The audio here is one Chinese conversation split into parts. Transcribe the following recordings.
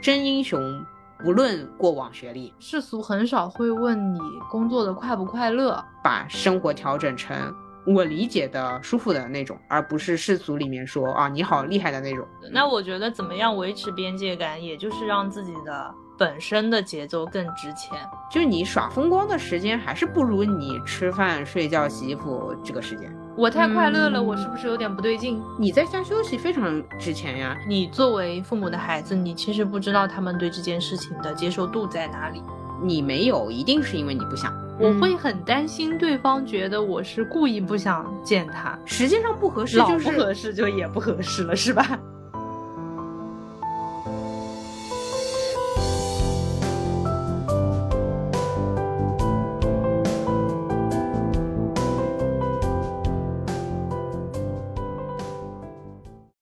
真英雄不论过往学历，世俗很少会问你工作的快不快乐，把生活调整成我理解的舒服的那种，而不是世俗里面说啊你好厉害的那种。那我觉得怎么样维持边界感，也就是让自己的本身的节奏更值钱。就是你耍风光的时间，还是不如你吃饭、睡觉、洗衣服这个时间。我太快乐了，我是不是有点不对劲？你在家休息非常值钱呀。你作为父母的孩子，你其实不知道他们对这件事情的接受度在哪里。你没有，一定是因为你不想。我会很担心对方觉得我是故意不想见他，实际上不合适，就是不合适就也不合适了，是吧？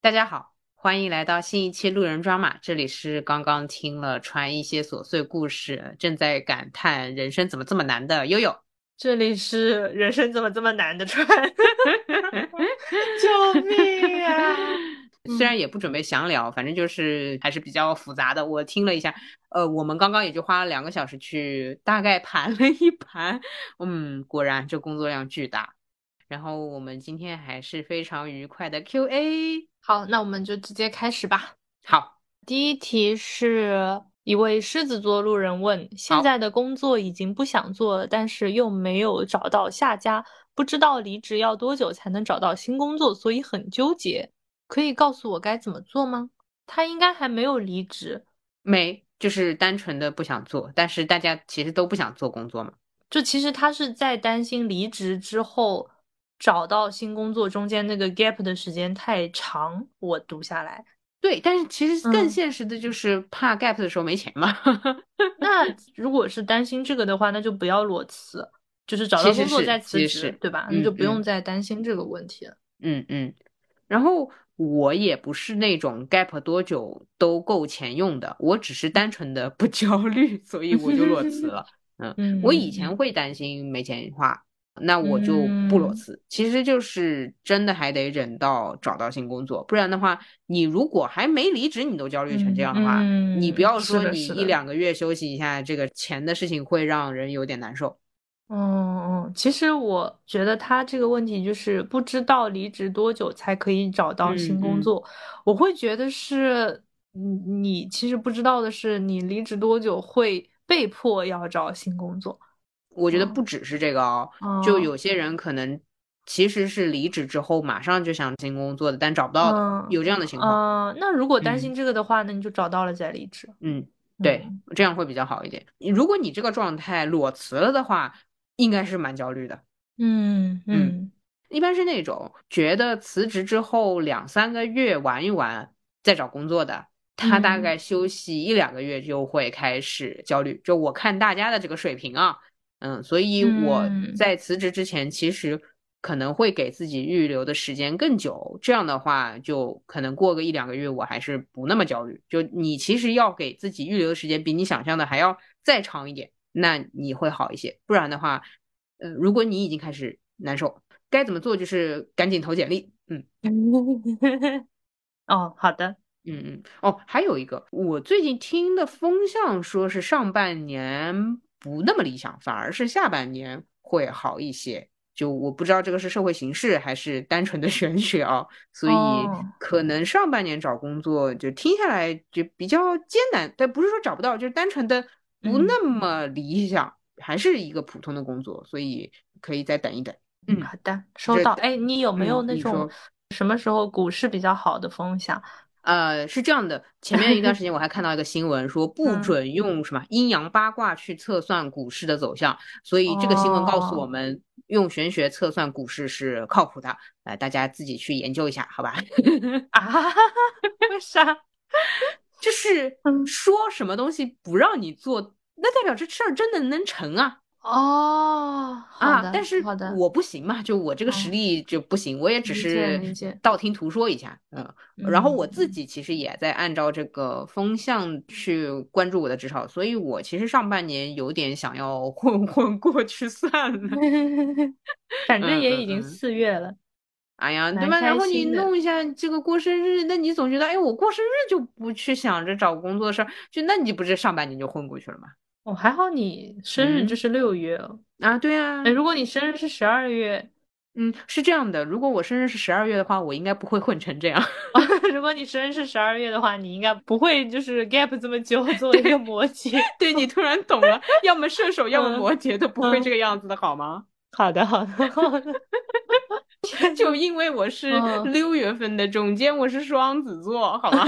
大家好，欢迎来到新一期路人抓马。这里是刚刚听了传一些琐碎故事，正在感叹人生怎么这么难的悠悠。这里是人生怎么这么难的川，救命啊！虽然也不准备详聊，反正就是还是比较复杂的。我听了一下，呃，我们刚刚也就花了两个小时去大概盘了一盘，嗯，果然这工作量巨大。然后我们今天还是非常愉快的 Q&A。好，那我们就直接开始吧。好，第一题是一位狮子座路人问：现在的工作已经不想做了，但是又没有找到下家，不知道离职要多久才能找到新工作，所以很纠结。可以告诉我该怎么做吗？他应该还没有离职，没，就是单纯的不想做。但是大家其实都不想做工作嘛。就其实他是在担心离职之后。找到新工作中间那个 gap 的时间太长，我读下来。对，但是其实更现实的就是怕 gap 的时候没钱嘛。那如果是担心这个的话，那就不要裸辞，就是找到工作再辞职，对吧？那就不用再担心这个问题了。嗯嗯。然后我也不是那种 gap 多久都够钱用的，我只是单纯的不 焦虑，所以我就裸辞了。嗯，我以前会担心没钱花。那我就不裸辞，其实就是真的还得忍到找到新工作，不然的话，你如果还没离职，你都焦虑成这样的话，你不要说你一两个月休息一下，这个钱的事情会让人有点难受。嗯嗯，其实我觉得他这个问题就是不知道离职多久才可以找到新工作，我会觉得是，你你其实不知道的是，你离职多久会被迫要找新工作。我觉得不只是这个哦，就有些人可能其实是离职之后马上就想进工作的，但找不到的，有这样的情况。嗯，那如果担心这个的话，那你就找到了再离职。嗯，对，这样会比较好一点。如果你这个状态裸辞了的话，应该是蛮焦虑的。嗯嗯，一般是那种觉得辞职之后两三个月玩一玩再找工作的，他大概休息一两个月就会开始焦虑。就我看大家的这个水平啊。嗯，所以我在辞职之前，其实可能会给自己预留的时间更久。这样的话，就可能过个一两个月，我还是不那么焦虑。就你其实要给自己预留的时间比你想象的还要再长一点，那你会好一些。不然的话，呃，如果你已经开始难受，该怎么做？就是赶紧投简历。嗯，哦，好的，嗯嗯，哦，还有一个，我最近听的风向说是上半年。不那么理想，反而是下半年会好一些。就我不知道这个是社会形势还是单纯的 玄学啊，所以可能上半年找工作就听下来就比较艰难，但不是说找不到，就是单纯的不那么理想，还是一个普通的工作，所以可以再等一等。嗯，好的，收到。哎，你有没有那种什么时候股市比较好的风向？呃，是这样的，前面一段时间我还看到一个新闻，说 不准用什么阴阳八卦去测算股市的走向，所以这个新闻告诉我们，用玄学测算股市是靠谱的，呃，大家自己去研究一下，好吧？啊？为啥？就是说什么东西不让你做，那代表这事儿真的能成啊？哦，啊，但是好的，我不行嘛，就我这个实力就不行，我也只是道听途说一下，嗯，然后我自己其实也在按照这个风向去关注我的职场，所以我其实上半年有点想要混混过去算了，反。正也已经四月了，哎呀，对吧？然后你弄一下这个过生日，那你总觉得，哎，我过生日就不去想着找工作的事儿，就那你不是上半年就混过去了吗？哦，还好你生日就是六月啊，对啊。哎，如果你生日是十二月，嗯，是这样的，如果我生日是十二月的话，我应该不会混成这样。如果你生日是十二月的话，你应该不会就是 gap 这么久做一个摩羯。对你突然懂了，要么射手，要么摩羯，都不会这个样子的好吗？好的，好的，好的。就因为我是六月份的中间，我是双子座，好吗？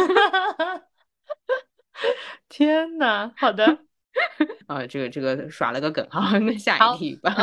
天呐，好的。啊，这个这个耍了个梗哈，那下一题吧。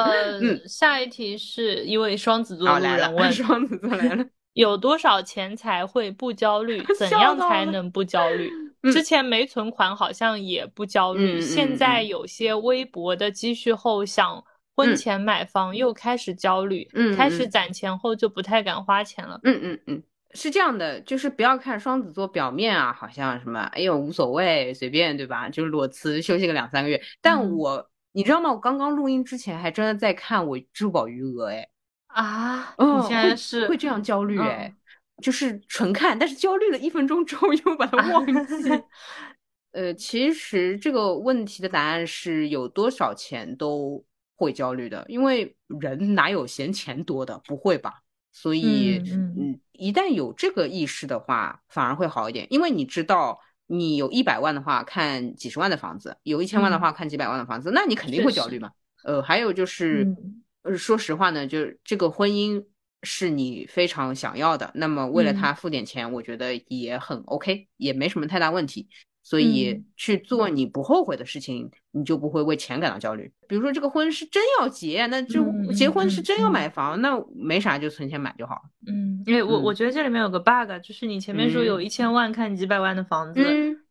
嗯，下一题是一位双子座路人 问：双子座来了，有多少钱才会不焦虑？怎样才能不焦虑？之前没存款好像也不焦虑，现在有些微薄的积蓄后想。婚前买房又开始焦虑，嗯，开始攒钱后就不太敢花钱了。嗯嗯嗯，是这样的，就是不要看双子座表面啊，好像什么，哎呦无所谓，随便，对吧？就是裸辞休息个两三个月。但我你知道吗？我刚刚录音之前还真的在看我支付宝余额，哎啊，你，现在是会这样焦虑，哎，就是纯看，但是焦虑了一分钟之后又把它忘记。呃，其实这个问题的答案是有多少钱都。会焦虑的，因为人哪有嫌钱多的？不会吧？所以，嗯，一旦有这个意识的话，反而会好一点。因为你知道，你有一百万的话看几十万的房子，有一千万的话看几百万的房子，那你肯定会焦虑嘛。呃，还有就是，呃，说实话呢，就是这个婚姻是你非常想要的，那么为了他付点钱，我觉得也很 OK，也没什么太大问题。所以去做你不后悔的事情，你就不会为钱感到焦虑。比如说这个婚是真要结，那就结婚是真要买房，那没啥就存钱买就好了。嗯，因为我我觉得这里面有个 bug，就是你前面说有一千万看几百万的房子，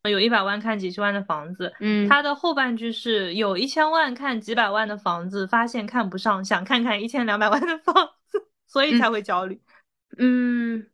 有一百万看几十万的房子，嗯，它的后半句是有一千万看几百万的房子，发现看不上，想看看一千两百万的房子，所以才会焦虑。嗯，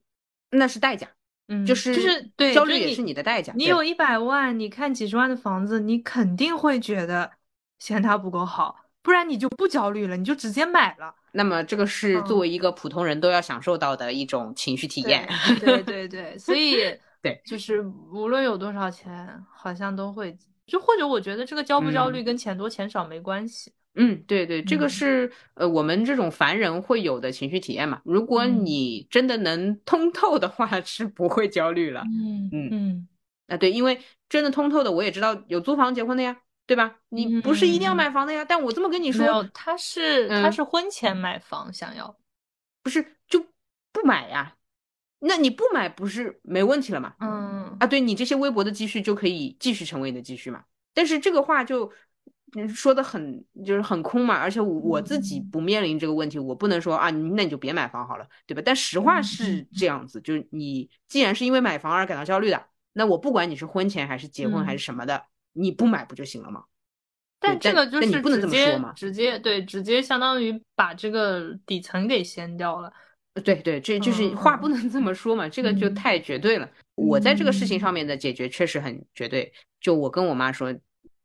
那是代价。嗯，就是就是对，焦虑也是你的代价。你有一百万，你看几十万的房子，你肯定会觉得嫌它不够好，不然你就不焦虑了，你就直接买了。那么这个是作为一个普通人都要享受到的一种情绪体验。对对对，所以 对，就是无论有多少钱，好像都会就或者我觉得这个焦不焦虑跟钱多钱少没关系。嗯，对对，这个是呃我们这种凡人会有的情绪体验嘛。如果你真的能通透的话，是不会焦虑了。嗯嗯嗯，啊对，因为真的通透的，我也知道有租房结婚的呀，对吧？你不是一定要买房的呀。但我这么跟你说，他是他是婚前买房想要，不是就不买呀？那你不买不是没问题了嘛？嗯啊，对你这些微薄的积蓄就可以继续成为你的积蓄嘛。但是这个话就。说的很就是很空嘛，而且我自己不面临这个问题，我不能说啊，那你就别买房好了，对吧？但实话是这样子，就是你既然是因为买房而感到焦虑的，那我不管你是婚前还是结婚还是什么的，你不买不就行了吗？但这个就是直接直接对直接相当于把这个底层给掀掉了。对对，这就是话不能这么说嘛，这个就太绝对了。我在这个事情上面的解决确实很绝对，就我跟我妈说。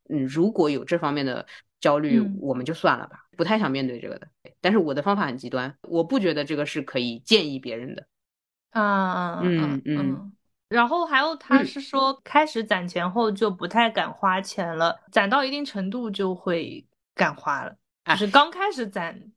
嗯，如果有这方面的焦虑，我们就算了吧，不太想面对这个的。但是我的方法很极端，我不觉得这个是可以建议别人的。啊，嗯嗯。然后还有，他是说开始攒钱后就不太敢花钱了，攒到一定程度就会敢花了，就是刚开始攒。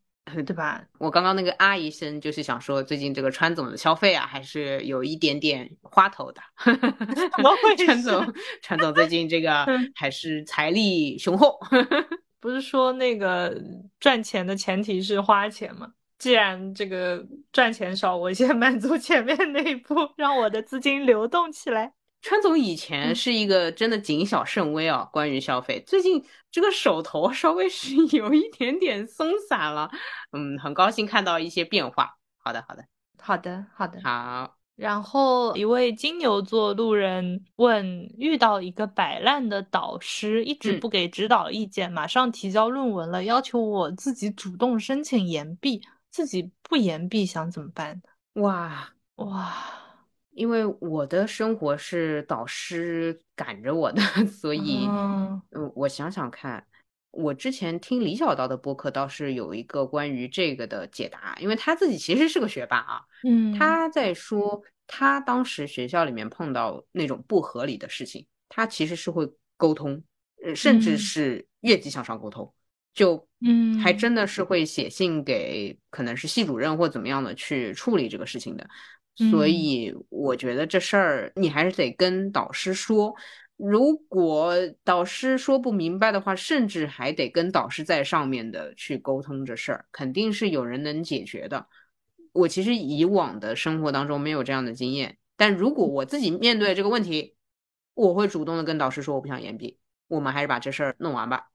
对吧？我刚刚那个啊一声，就是想说，最近这个川总的消费啊，还是有一点点花头的。怎么会？川总，川总最近这个 还是财力雄厚。不是说那个赚钱的前提是花钱吗？既然这个赚钱少，我先满足前面那一步，让我的资金流动起来。川总以前是一个真的谨小慎微啊，关于消费，最近这个手头 稍微是有一点点松散了，嗯，很高兴看到一些变化。好的，好的，好的，好的，好。然后一位金牛座路人问：遇到一个摆烂的导师，一直不给指导意见，马上提交论文了，要求我自己主动申请延毕，自己不延毕想怎么办？哇哇！因为我的生活是导师赶着我的，所以，嗯，我想想看，我之前听李小刀的播客，倒是有一个关于这个的解答，因为他自己其实是个学霸啊，嗯，他在说他当时学校里面碰到那种不合理的事情，他其实是会沟通，呃，甚至是越级向上沟通，就嗯，还真的是会写信给可能是系主任或怎么样的去处理这个事情的。所以我觉得这事儿你还是得跟导师说。如果导师说不明白的话，甚至还得跟导师在上面的去沟通这事儿，肯定是有人能解决的。我其实以往的生活当中没有这样的经验，但如果我自己面对这个问题，我会主动的跟导师说我不想延毕，我们还是把这事儿弄完吧。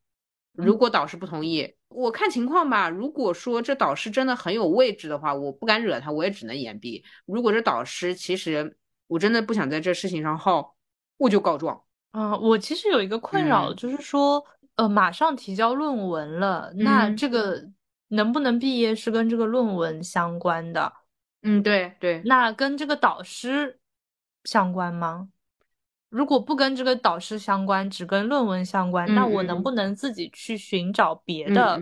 如果导师不同意，我看情况吧。如果说这导师真的很有位置的话，我不敢惹他，我也只能言毕。如果这导师其实我真的不想在这事情上耗，我就告状。啊，我其实有一个困扰，就是说，呃，马上提交论文了，那这个能不能毕业是跟这个论文相关的。嗯，对对。那跟这个导师相关吗？如果不跟这个导师相关，只跟论文相关，那我能不能自己去寻找别的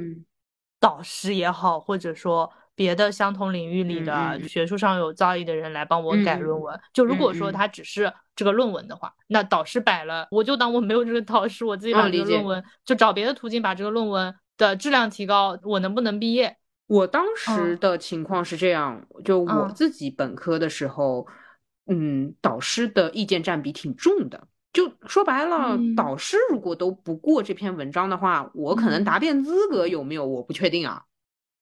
导师也好，或者说？别的相同领域里的学术上有造诣的人来帮我改论文。就如果说他只是这个论文的话，那导师摆了，我就当我没有这个导师，我自己把这个论文就找别的途径把这个论文的质量提高。我能不能毕业？我当时的情况是这样，就我自己本科的时候，嗯，导师的意见占比挺重的。就说白了，导师如果都不过这篇文章的话，我可能答辩资格有没有我不确定啊。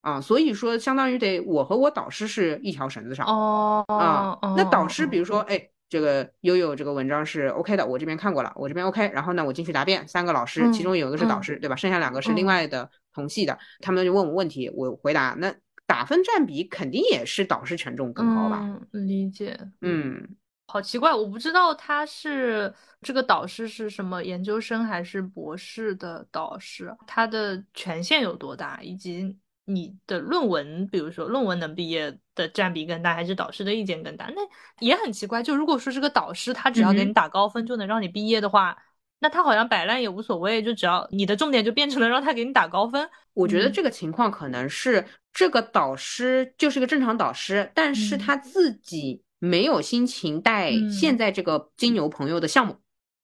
啊，所以说相当于得我和我导师是一条绳子上哦啊。那导师比如说，哎，这个悠悠这个文章是 OK 的，我这边看过了，我这边 OK，然后呢，我进去答辩，三个老师，其中有一个是导师，对吧？剩下两个是另外的同系的，他们就问我问题，我回答，那打分占比肯定也是导师权重更高吧？理解，嗯，好奇怪，我不知道他是这个导师是什么研究生还是博士的导师，他的权限有多大，以及。你的论文，比如说论文能毕业的占比更大，还是导师的意见更大？那也很奇怪。就如果说这个导师他只要给你打高分就能让你毕业的话，那他好像摆烂也无所谓。就只要你的重点就变成了让他给你打高分。我觉得这个情况可能是这个导师就是个正常导师，但是他自己没有心情带现在这个金牛朋友的项目，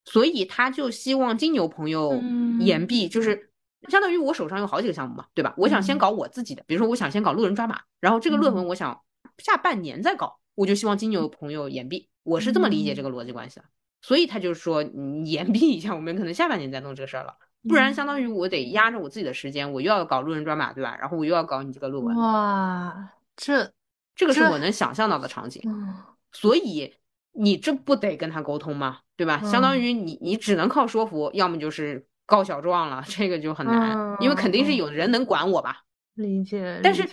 所以他就希望金牛朋友延毕，就是。相当于我手上有好几个项目嘛，对吧？我想先搞我自己的，比如说我想先搞路人抓马，然后这个论文我想下半年再搞，我就希望金牛朋友延毕，我是这么理解这个逻辑关系的。所以他就是说你延毕一下，我们可能下半年再弄这个事儿了，不然相当于我得压着我自己的时间，我又要搞路人专码，对吧？然后我又要搞你这个论文。哇，这这个是我能想象到的场景。所以你这不得跟他沟通吗？对吧？相当于你你只能靠说服，要么就是。告小状了，这个就很难，因为肯定是有人能管我吧。理解，但是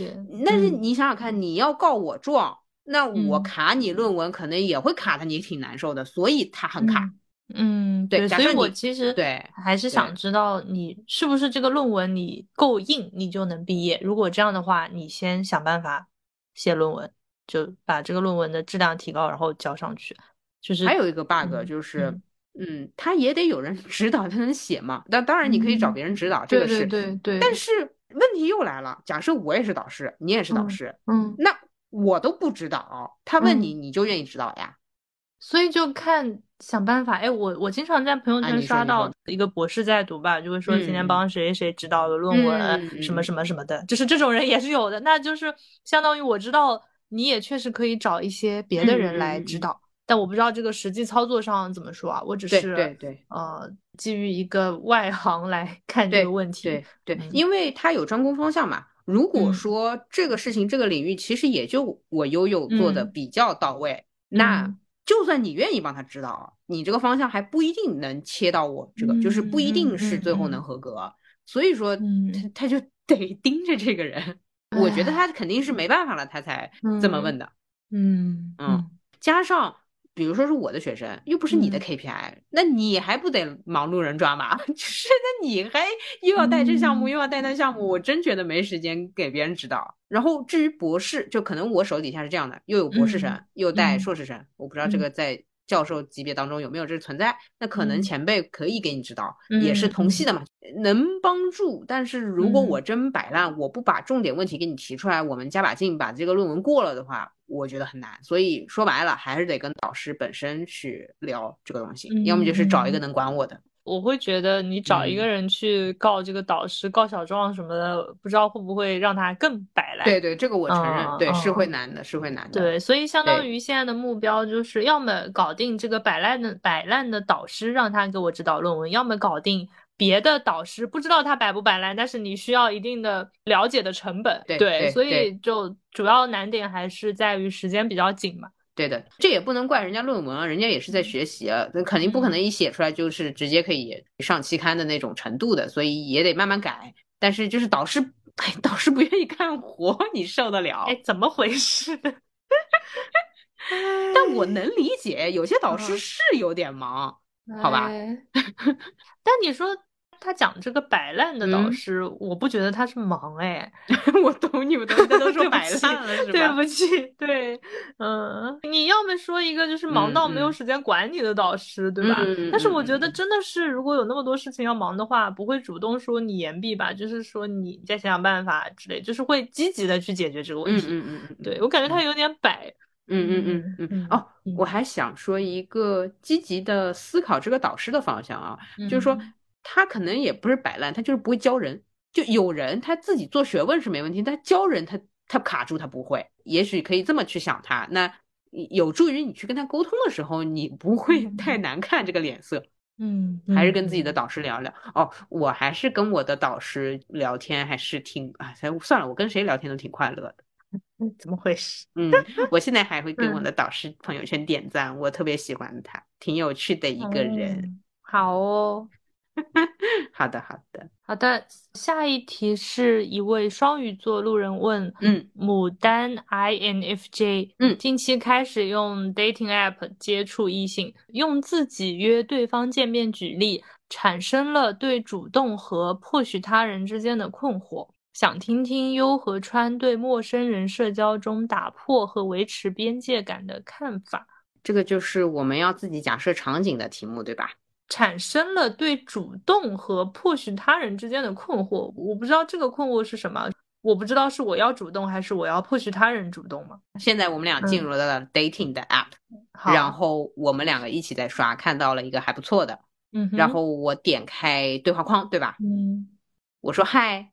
但是你想想看，你要告我状，那我卡你论文可能也会卡的你挺难受的，所以他很卡。嗯，对，所以我其实对还是想知道你是不是这个论文你够硬，你就能毕业。如果这样的话，你先想办法写论文，就把这个论文的质量提高，然后交上去。就是还有一个 bug 就是。嗯，他也得有人 指导，他能写嘛？那当然，你可以找别人指导，这个是对对。但是问题又来了，假设我也是导师，你也是导师，嗯，那我都不指导，他问你，你就愿意指导呀？所以就看想办法。哎，我我经常在朋友圈刷到一个博士在读吧，就会说今天帮谁谁指导了论文，什么什么什么的，就是这种人也是有的。那就是相当于我知道你也确实可以找一些别的人来指导。但我不知道这个实际操作上怎么说啊，我只是对对呃，基于一个外行来看这个问题，对对，因为他有专攻方向嘛。如果说这个事情这个领域其实也就我悠悠做的比较到位，那就算你愿意帮他指导，你这个方向还不一定能切到我这个，就是不一定是最后能合格。所以说他他就得 盯着这个人，我觉得他肯定是没办法了，他才这么问的。嗯嗯，加上。比如说是我的学生，又不是你的 KPI，那你还不得忙路人抓马？就是那你还又要带这项目，又要带那项目，我真觉得没时间给别人指导。然后至于博士，就可能我手底下是这样的，又有博士生，又带硕士生，我不知道这个在教授级别当中有没有这存在，那可能嗯前辈可以给你指导，也是嗯同系的嘛，能帮助。但是如果嗯我真摆烂，我不把重点问题给你提出来，我们加把劲把这个论文过了的话，我觉得很难。所以说白了，还是得跟导师本身去聊这个东西，要么就是找一个嗯能管我的。我会觉得你找一个嗯人去告这个导师、告小状什么的，不知道会不会让他更摆烂。对对，这个我承认，嗯对，是会嗯难的，是会难的。对，所以相当于现在的目标就是要么搞定这个摆烂的摆烂的导师，让他给我指导论文；要么搞定别的导师，不知道他摆不摆烂，但是你需要一定的了解的成本。对对所以就主要难点还是在于时间比较紧嘛。对的，这也不能怪人家论文啊，人家也是在学习啊，那肯定不可能一写出来就是直接可以上期刊的那种程度的，所以也得慢慢改。但是就是导师，哎，导师不愿意干活，你受得了？哎，怎么回事？但我能理解，有些导师嗯是有点忙，好吧哎 但你说他讲这个摆烂的导嗯师，我不觉得他是忙哎。我懂你们大家都 说摆烂了 是吧？对不起，对，嗯，你要么说一个就是忙到没有时间管你的导师，对吧？但是我觉得真的是，如果有那么多事情要忙的话，不会主动说你言毕吧，就是说你再想想办法之类，就是会积极的去解决这个问嗯题。嗯嗯嗯，对我感觉他有点摆，嗯嗯嗯嗯嗯。哦，嗯我还想说一个积极的思考这个导师的方向啊，就是说嗯他可能也不是摆烂，他就是不会教人。就有人他自己做学问是没问题，但教人他他卡住他不会，也许可以这么去想他，那有助于你去跟他沟通的时候，你不会嗯太难看这个脸色。嗯，还是跟自己的嗯导师聊聊。哦，我还是跟我的导师聊天，还是挺啊，才算了，我跟谁聊天都挺快乐的。嗯怎么回事？嗯，我现在还会跟我嗯的导师朋友圈点赞，我特别喜欢他，挺有趣的一个人。嗯好哦。好的，好的，好的，下一题是一位双鱼座路人问，嗯，牡丹 INFJ，嗯近期开始用 dating app 接触异性，用自己约对方见面举例，产生了对主动和迫许他人之间的困惑，想听听优和川对陌生人社交中打破和维持边界感的看法。这个就是我们要自己假设场景的题目，对吧？产生了对主动和迫使他人之间的困惑，我不知道这个困惑是什么，我不知道是我要主动还是我要迫使他人主动吗？现在我们俩进入了 dating 的 app，、好，然后我们两个一起在刷，看到了一个还不错的，嗯，然后我点开对话框，对吧？嗯我说嗨，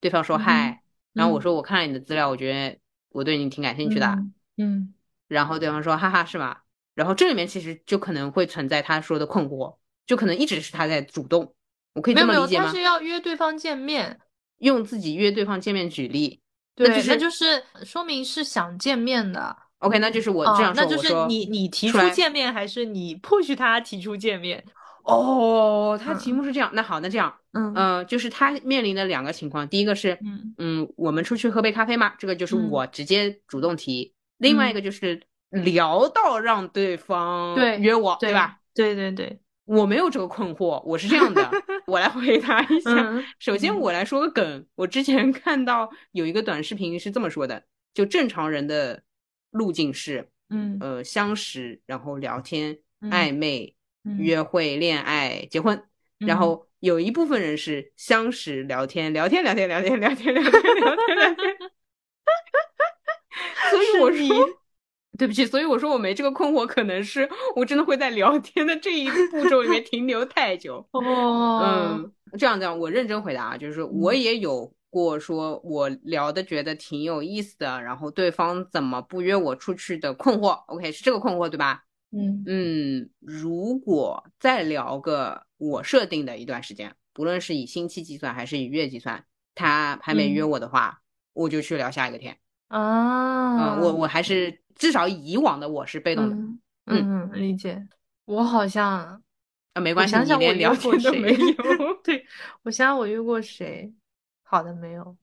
对方说嗨，然后我嗯说我看了你的资料，我觉得我对你挺感兴趣的，嗯嗯然后对方说哈哈是吗？然后这里面其实就可能会存在他说的困惑，就可能一直是他在主动，我可以没有没有，这么理解吗他是？要约对方见面，用自己约对方见面举例，对，那就是那就是说明是想见面的。OK，那就是我哦这样说，那就是你你提出见面，还是你迫许他提出见面？哦，他题嗯目是这样，那好，那这样，嗯嗯、就是他面临的两个情况，第一个是，嗯嗯，我们出去喝杯咖啡吗？这个就是嗯我直接主动提，另外一嗯个就是聊到让对方对约我，对吧？？对对对，我没有这个困惑，我是这样的，我来回答一下。嗯。首先，嗯我来说个梗，我之前看到有一个短视频是这么说的，就正常人的路径是，嗯。呃，相识，然后聊天、嗯暧。昧、嗯。约会、恋爱、结婚，然嗯后有一部分人是相识、聊天、聊天、聊天、聊天、聊天、聊天、聊天、聊天。所以我是对不起，所以我说我没这个困惑，可能是我真的会在聊天的这一步骤里面停留太久。哦，嗯，这样这样，我认真回答啊，就是我嗯也有过说我聊的觉得挺有意思的，然后对方怎么不约我出去的困惑。OK，是这个困惑对吧？嗯嗯，如果再聊个我设定的一段时间，不论是以星期计算还是以月计算，他还没约嗯我的话，我就去聊下一个天。啊，嗯，我我还是至少以往的我是被动的。嗯嗯嗯理解。我好像啊，没关系，你想想我约连聊过都没有。对，我想想我约过谁？好的，没有。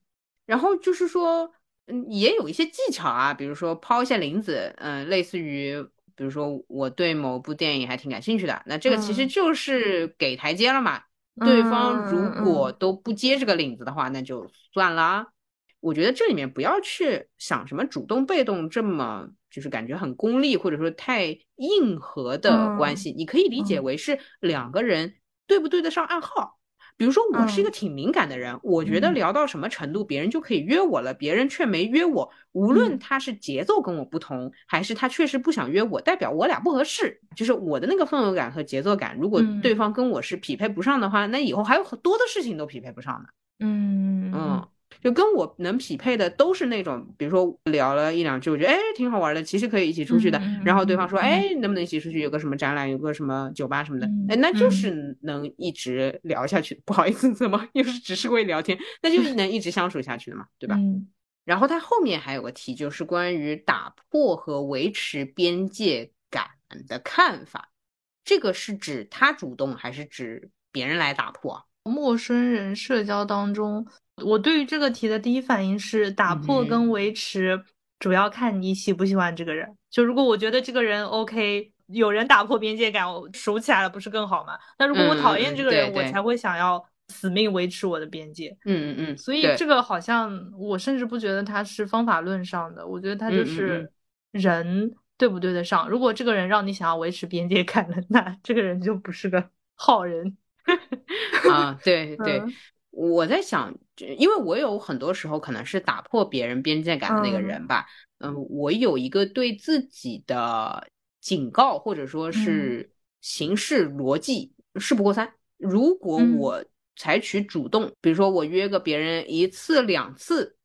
然后就是说，嗯，也有一些技巧啊，比如说抛一些林子，嗯、类似于，比如说我对某部电影还挺感兴趣的，那这个其实嗯就是给台阶了嘛。对方嗯如嗯果都不接这个领子的话，那就算了啊。我觉得这里面不要去想什么主动被动这么就是感觉很功利或者说太硬核的关系，你可以理解为是两个人对不对得上暗号。比如说我是一个挺敏感的人，我觉得聊到什么程度别人就可以约我了，别人却没约我，无论他是节奏跟我不同，还是他确实不想约我，代表我俩不合适。就是我的那个氛围感和节奏感，如果对方跟我是匹配不上的话，那以后还有很多的事情都匹配不上的。嗯嗯。就跟我能匹配的都是那种，比如说聊了一两句，我觉得哎挺好玩的，其实可以一起出去的。然后对方说哎能不能一起出去，有个什么展览，有个什么酒吧什么的，哎那就是能一直聊下去。不好意思，怎么又是只是会聊天，那就是 能一直相处下去的嘛，对吧？然后他后面还有个题，就是关于打破和维持边界感的看法，这个是指他主动还是指别人来打破？陌生人社交当中。我对于这个题的第一反应是打破跟维持，主要看你喜不喜欢这个人。就如果我觉得这个人 OK，有人打破边界感，我熟起来了不是更好吗？那如果我讨厌这个人，我才会想要死命维持我的边界。嗯嗯嗯。所以这个好像我甚至不觉得他是方法论上的，我觉得他就是人对不对得上。如果这个人让你想要维持边界感了，那这个人就不是个好人。啊，对对。我在想，因为我有很多时候可能是打破别人边界感的那个人吧。嗯，我有一个对自己的警告，或者说是行事逻辑，事不过三。如果我采取主动，比如说我约个别人一次两次，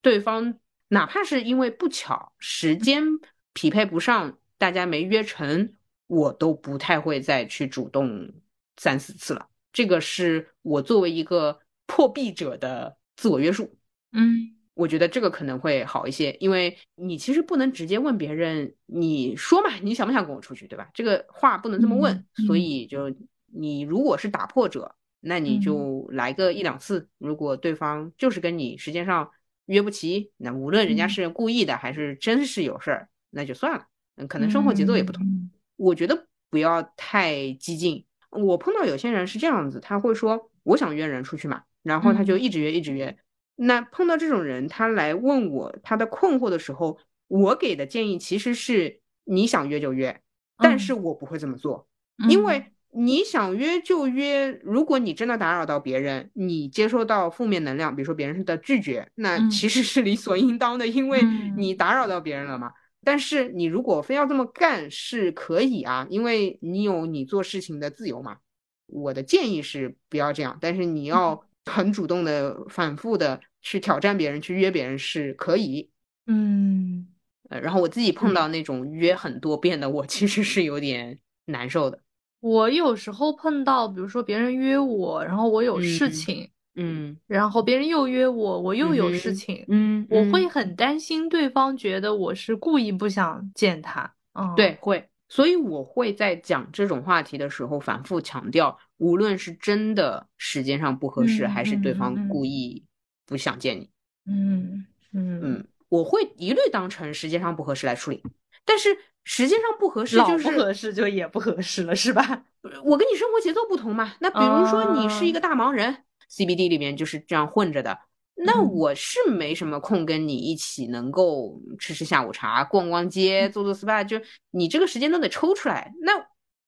对方哪怕是因为不巧时间匹配不上，大家没约成，我都不太会再去主动三四次了。这个是我作为一个。破壁者的自我约束，嗯，我觉得这个可能会好一些，因为你其实不能直接问别人，你说嘛，你想不想跟我出去，对吧？这个话不能这么问，所以就你如果是打破者，那你就来个一两次，如果对方就是跟你时间上约不齐，那无论人家是故意的还是真是有事儿，那就算了，嗯，可能生活节奏也不同，我觉得不要太激进。我碰到有些人是这样子，他会说我想约人出去嘛。然后他就一直约，一直约。那碰到这种人，他来问我他的困惑的时候，我给的建议其实是你想约就约，但是我不会这么做，因为你想约就约。如果你真的打扰到别人，你接收到负面能量，比如说别人的拒绝，那其实是理所应当的，因为你打扰到别人了嘛。但是你如果非要这么干，是可以啊，因为你有你做事情的自由嘛。我的建议是不要这样，但是你要。很主动的、反复的去挑战别人、去约别人是可以，嗯，呃，然后我自己碰到那种约很多遍的，我其实是有点难受的。我有时候碰到，比如说别人约我，然后我有事情，嗯，然后别人又约我，我又有事情，嗯，我会很担心对方觉得我是故意不想见他，嗯，对，会。所以我会在讲这种话题的时候反复强调，无论是真的时间上不合适，还是对方故意不想见你，嗯嗯嗯，我会一律当成时间上不合适来处理。但是时间上不合适，就是不合适就也不合适了，是吧？我跟你生活节奏不同嘛。那比如说你是一个大忙人，CBD 里面就是这样混着的。那我是没什么空跟你一起能够吃吃下午茶、逛逛街、做做 SPA，就你这个时间都得抽出来。那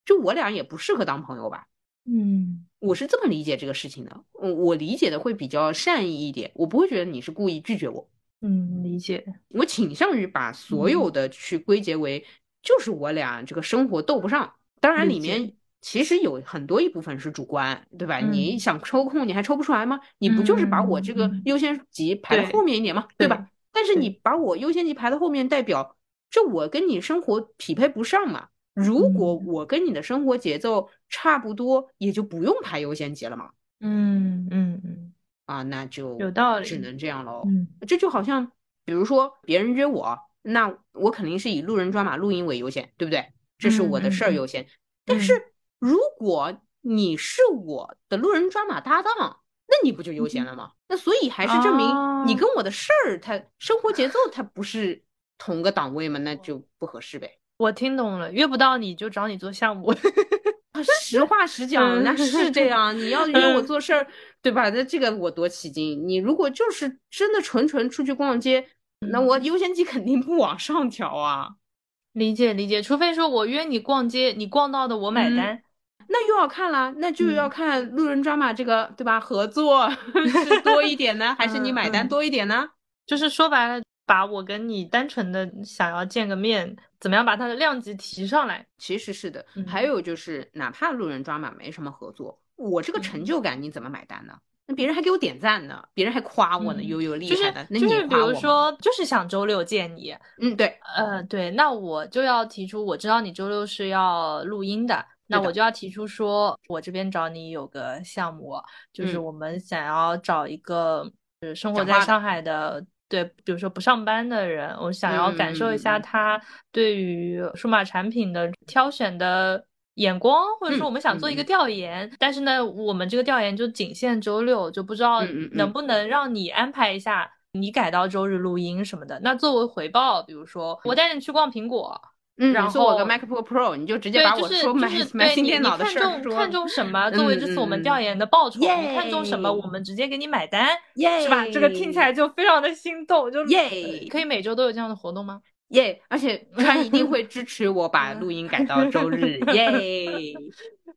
就我俩也不适合当朋友吧？嗯，我是这么理解这个事情的。我我理解的会比较善意一点，我不会觉得你是故意拒绝我。嗯，理解。我倾向于把所有的去归结为就是我俩这个生活斗不上。当然里面。其实有很多一部分是主观，对吧？你想抽空，你还抽不出来吗？你不就是把我这个优先级排在后面一点吗？对吧？但是你把我优先级排到后面，代表这我跟你生活匹配不上嘛？如果我跟你的生活节奏差不多，也就不用排优先级了嘛？嗯嗯嗯，啊，那就有道理，只能这样喽。嗯，这就好像，比如说别人约我，那我肯定是以路人抓马录音为优先，对不对？这是我的事儿优先，但是。如果你是我的路人抓马搭档，那你不就优先了吗？那所以还是证明你跟我的事儿，他生活节奏他不是同个档位嘛，那就不合适呗。我听懂了，约不到你就找你做项目。实话实讲，那是这样。你要约我 做事儿，对吧？那这个我多起劲。你如果就是真的纯纯出去逛街，那我优先级肯定不往上调啊。理解理解，除非说我约你逛街，你逛到的我买单，那又要看了，那就要看路人抓马这个，对吧？合作 是多一点呢，还是你买单多一点呢？就是说白了，把我跟你单纯的想要见个面，怎么样把它的量级提上来？其实是的，还有就是，哪怕路人抓马没什么合作，我这个成就感你怎么买单呢？那别人还给我点赞呢，别人还夸我呢，悠悠厉害的。那就是比如说，就是想周六见你。嗯，对，呃，对，那我就要提出，我知道你周六是要录音的，那我就要提出说，我这边找你有个项目，就是我们想要找一个，呃，生活在上海的，对，比如说不上班的人，我想要感受一下他对于数码产品的挑选的。眼光，或者说我们想做一个调研，但是呢，我们这个调研就仅限周六，就不知道能不能让你安排一下，你改到周日录音什么的。那作为回报，比如说我带你去逛苹果，嗯，然后我个 MacBook Pro，你就直接把我说买买新电脑的事儿说。看中什么？作为这次我们调研的报酬，你看中什么？我们直接给你买单，是吧？这个听起来就非常的心动，就耶！可以每周都有这样的活动吗？耶！而且川一定会 支持我把录音改到周日。耶！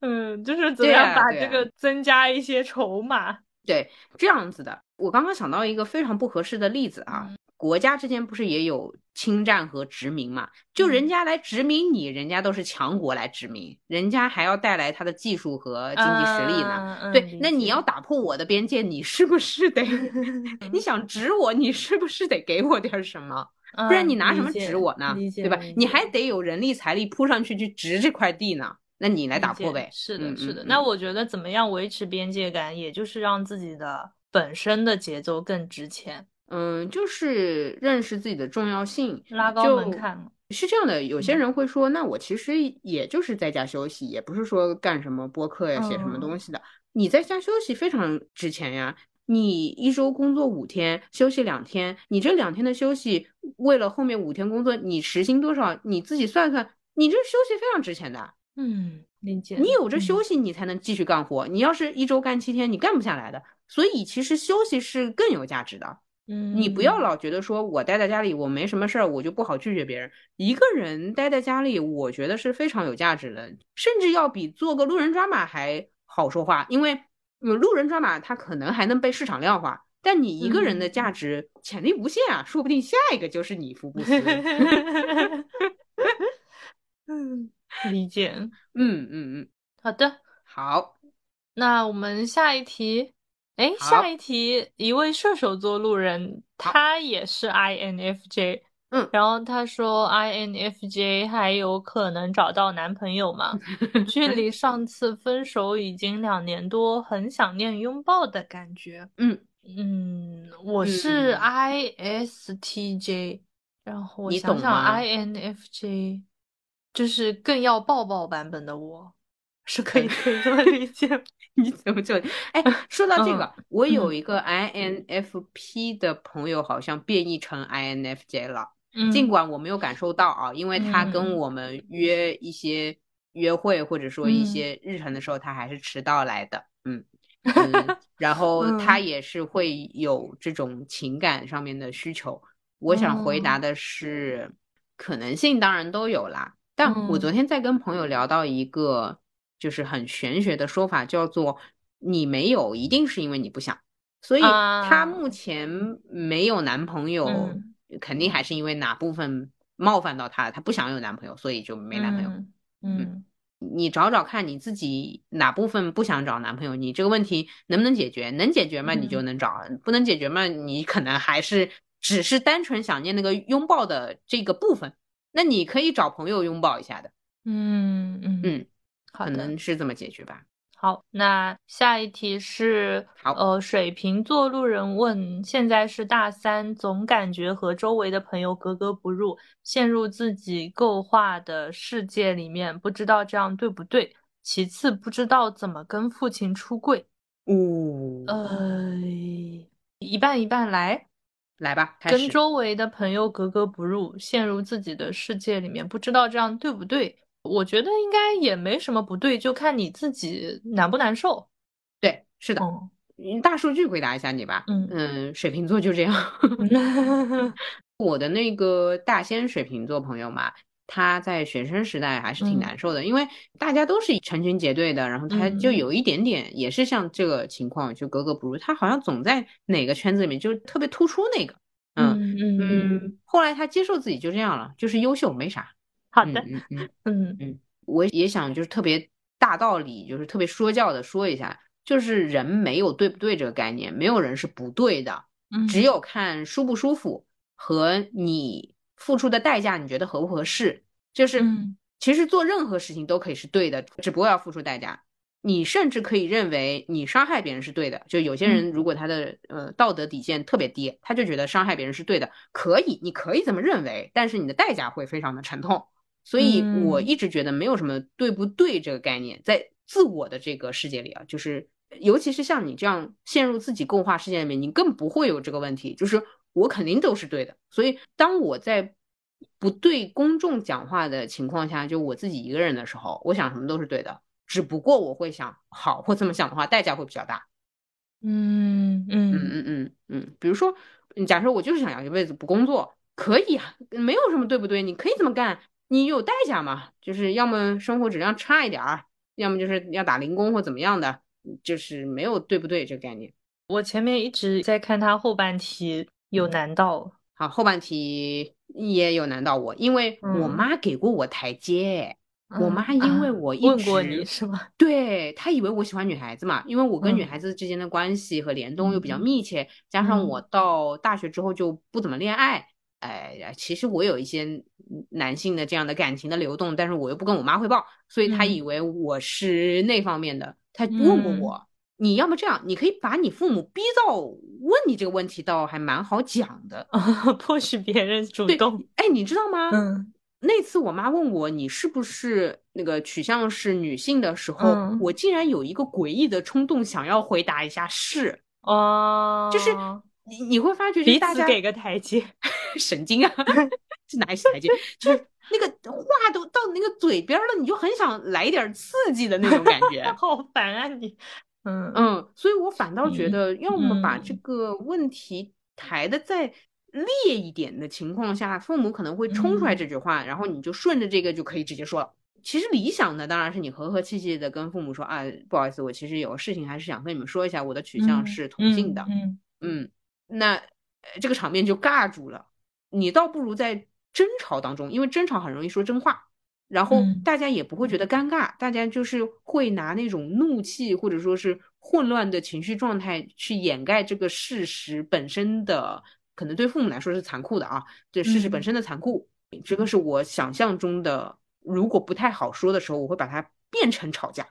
嗯，就是怎么样把这个增加一些筹码？对，这样子的。我刚刚想到一个非常不合适的例子啊，国家之间不是也有侵占和殖民嘛？就人家来殖民你，人家都是强国来殖民，人家还要带来他的技术和经济实力呢。对，那你要打破我的边界，你是不是得？你想指我，你是不是得给我点什么？不然你拿什么指我呢？对吧？你还得有人力财力扑上去去植这块地呢。那你来打破呗。是的，是的。那我觉得怎么样维持边界感，也就是让自己的本身的节奏更值钱。嗯，就是认识自己的重要性，拉高门槛。是这样的，有些人会说，那我其实也就是在家休息，也不是说干什么播客呀、写什么东西的。你在家休息非常值钱呀。你一周工作五天，休息两天，你这两天的休息，为了后面五天工作，你时薪多少？你自己算算，你这休息非常值钱的。嗯，理解。你有这休息，你才能继续干活。你要是一周干七天，你干不下来的。所以其实休息是更有价值的。嗯，你不要老觉得说我待在家里，我没什么事儿，我就不好拒绝别人。一个人待在家里，我觉得是非常有价值的，甚至要比做个路人抓马还好说话，因为。嗯，路人抓马，他可能还能被市场量化，但你一个人的价值潜力无限啊，说不定下一个就是你，福布斯。嗯，理解。嗯嗯嗯，好的，好。那我们下一题，哎，下一题，一位射手座路人，他也是 INFJ。嗯，然后他说，INFJ 还有可能找到男朋友吗？距离 上次分手已经两年多，很想念拥抱的感觉。嗯嗯，我是 ISTJ，然后我想想，INFJ 就是更要抱抱版本的我，是可以 可以这么理解？你怎么就哎？说到这个，我有一个 INFP 的朋友，好像变异成 INFJ 了。尽管我没有感受到啊，因为他跟我们约一些约会或者说一些日程的时候，他还是迟到来的。嗯，然后他也是会有这种情感上面的需求。我想回答的是，可能性当然都有啦。但我昨天在跟朋友聊到一个就是很玄学的说法，叫做你没有一定是因为你不想，所以她目前没有男朋友。肯定还是因为哪部分冒犯到他，他不想有男朋友，所以就没男朋友。嗯，你找找看你自己哪部分不想找男朋友，你这个问题能不能解决？能解决嘛，你就能找；不能解决嘛，你可能还是只是单纯想念那个拥抱的这个部分。那你可以找朋友拥抱一下的。嗯嗯嗯，可能是这么解决吧。好，那下一题是，好，呃，水瓶座路人问：现在是大三，总感觉和周围的朋友格格不入，陷入自己构画的世界里面，不知道这样对不对？其次，不知道怎么跟父亲出柜。哦，呃，一半一半来，来吧，跟周围的朋友格格不入，陷入自己的世界里面，不知道这样对不对？我觉得应该也没什么不对，就看你自己难不难受。对，是的。嗯大数据回答一下你吧。嗯嗯，水瓶座就这样。我的那个大仙水瓶座朋友嘛，他在学生时代还是挺嗯难受的，因为大家都是成群结队的，然后他就嗯有一点点也是像这个情况，就格格不入。他好像总在哪个圈子里面就特别突出那个。嗯嗯嗯后来他接受自己就这样了，就是优秀没啥。好的，嗯嗯嗯嗯，我也想就是特别大道理，就是特别说教的说一下，就是人没有对不对这个概念，没有人是不对的，嗯，只有看舒不舒服和你付出的代价，你觉得合不合适。就是嗯其实做任何事情都可以是对的，只不过要付出代价。你甚至可以认为你伤害别人是对的，就有些人如果他的呃道德底线特别低，他就觉得伤害别人是对的，可以，你可以这么认为，但是你的代价会非常的沉痛。所以我嗯一直觉得没有什么对不对这个概念，在自我的这个世界里啊，就是尤其是像你这样陷入自己构化世界里面，你更不会有这个问题，就是我肯定都是对的。所以当我在不对公众讲话的情况下，就我自己一个人的时候，我想什么都是对的，只不过我会想，好，或这么想的话，代价会比较大。嗯嗯嗯嗯嗯嗯，比如说，嗯假设我就是想要一辈子不工作，可以啊，没有什么对不对，你可以这么干，你有代价嘛，就是要么生活质量差一点儿，要么就是要打零工或怎么样的，就是没有对不对这个概念。我前面一直在看他后半题，有难到。好，后半题也有难到我，因为我嗯妈给过我台阶。我嗯妈因为啊我一问过直你是吗？对她以为我喜欢女孩子嘛，因为我跟女嗯孩子之间的关系和联动又比较嗯密切，加上嗯我到大学之后就不怎么恋爱，哎，其实我有一些男性的这样的感情的流动，但是我又不跟我妈汇报，所以她嗯以为我是那方面的。她问过嗯我，你要么这样，你可以把你父母逼到问你这个问题，倒还蛮好讲的。迫使别人主动。哎，你知道吗？嗯那次我妈问我你是不是那个取向是女性的时候，嗯我竟然有一个诡异的冲动，想要回答一下是，哦，就是你你会发觉，就是彼大家此给个台阶。神经啊，这哪是台阶，就是那个话都到那个嘴边了，你就很想来点刺激的那种感觉。好烦啊你。嗯嗯，所以我反倒觉嗯得，要么把这嗯个问题抬的再烈一点的情况下，父母可能会冲出来嗯这句话，然后你就顺着这个就可以直接说了。其实理想的当然是你和和气气的跟父母说啊，不好意思，我其实有个事情还是想跟你们说一下，我的取向嗯是同性的。嗯嗯，那呃这个场面就尬住了。你倒不如在争吵当中，因为争吵很容易说真话，然后嗯大家也不会觉得尴尬，大家就是会拿那种怒气或者说是混乱的情绪状态去掩盖这个事实本身的，可能对父母来说是残酷的啊，对事实本嗯身的残酷，这个是我想象中的，如果不太好说的时候，我会把它变成吵架。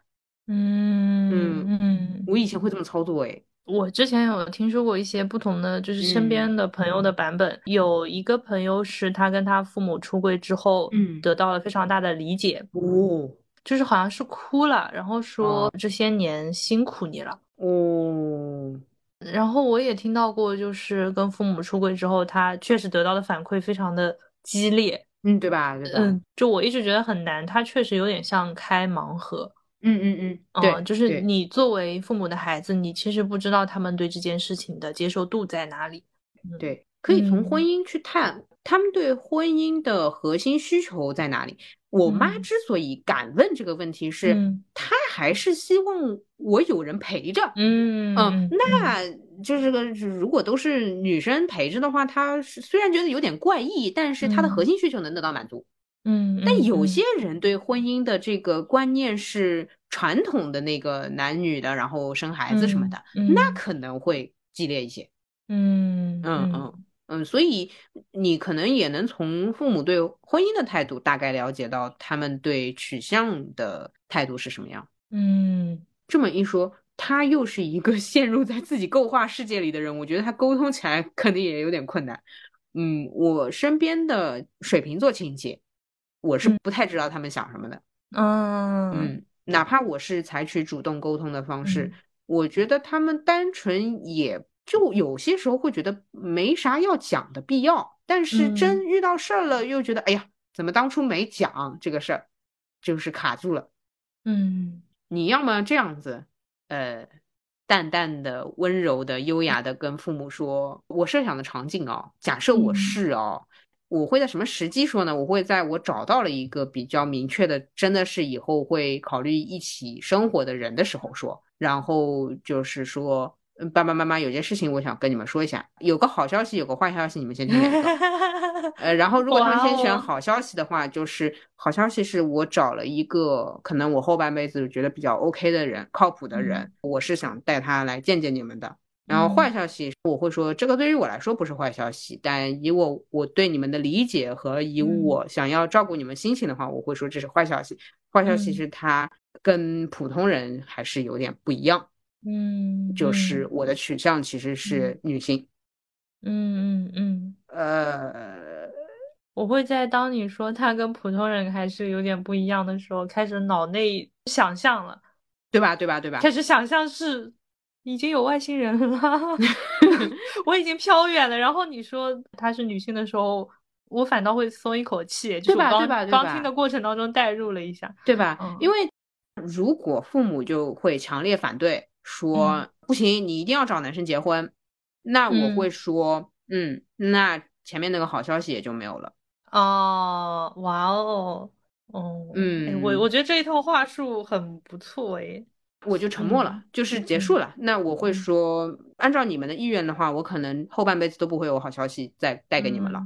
嗯嗯嗯，我以前会这么操作，诶。我之前有听说过一些不同的，就是身嗯边的朋友的版本。有一个朋友是他跟他父母出柜之后，嗯得到了非常大的理解，哦就是好像是哭了，然后说哦这些年辛苦你了。哦，然后我也听到过，就是跟父母出柜之后，他确实得到的反馈非常的激烈。嗯，对吧？对吧？嗯，就我一直觉得很难，他确实有点像开盲盒。嗯嗯嗯，对，嗯，就是你作为父母的孩子，你其实不知道他们对这件事情的接受度在哪里。嗯，对，可以从嗯婚姻去探他们对婚姻的核心需求在哪里。我妈嗯之所以敢问这个问题是，嗯她还是希望我有人陪着。嗯嗯，那就是个，如果都是女生陪着的话，她是虽然觉得有点怪异，但是她的核嗯心需求能得到满足。嗯，但有嗯些人对婚姻的这个观念是传统的那个男女的，然后生孩子什么的，嗯那可能会激烈一些。嗯嗯嗯嗯，所以你可能也能从父母对婚姻的态度大概了解到他们对取向的态度是什么样。嗯这么一说，他又是一个 陷入在自己构画世界里的人，我觉得他沟通起来 可能也有点困难。嗯，我身边的水瓶座亲戚，我是嗯不太知道他们想什么的。嗯嗯，哪怕我是采取主动沟通的方式，嗯我觉得他们单纯也就有些时候会觉得没啥要讲的必要，但是真嗯遇到事儿了，又觉得哎呀，怎么当初没讲这个事儿？就是卡住了。嗯，你要么这样子，呃，淡淡的、温柔的、优雅的跟父母说，我设想的场景哦，假设我是哦，我会在什么时机说呢？我会在我找到了一个比较明确的，真的是以后会考虑一起生活的人的时候说，然后就是说。爸爸妈妈有件事情我想跟你们说一下，有个好消息，有个坏消息，你们先听哪个？呃，然后如果他们先选好消息的话，就是好消息是我找了一个可能我后半辈子觉得比较 OK 的人，靠谱的人，我是想带他来见见你们的。然后坏消息我会说，这个对于我来说不是坏消息，但以我我对你们的理解和以我想要照顾你们心情的话，我会说这是坏消息。坏消息是他跟普通人还是有点不一样。嗯，就是我的取向其实是女性。嗯嗯嗯，呃，我会在当你说他跟普通人还是有点不一样的时候，开始脑内想象了，对吧？对吧？对吧？开始想象是已经有外星人了，我已经飘远了。然后你说她是女性的时候，我反倒会松一口气，对吧？对吧？刚听的过程当中代入了一下，对吧？因为如果父母就会强烈反对。说不行，你一定要找男生结婚，那我会说，嗯，那前面那个好消息也就没有了。哦，哇哦，哦，嗯，我我觉得这一套话术很不错诶，我就沉默了，就是结束了。那我会说，按照你们的意愿的话，我可能后半辈子都不会有好消息再带给你们了。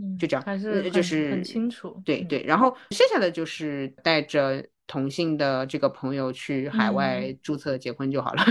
嗯，就这样，还是就是很清楚。对对，然后剩下的就是带着。同性的这个朋友去海外注册结婚就好了，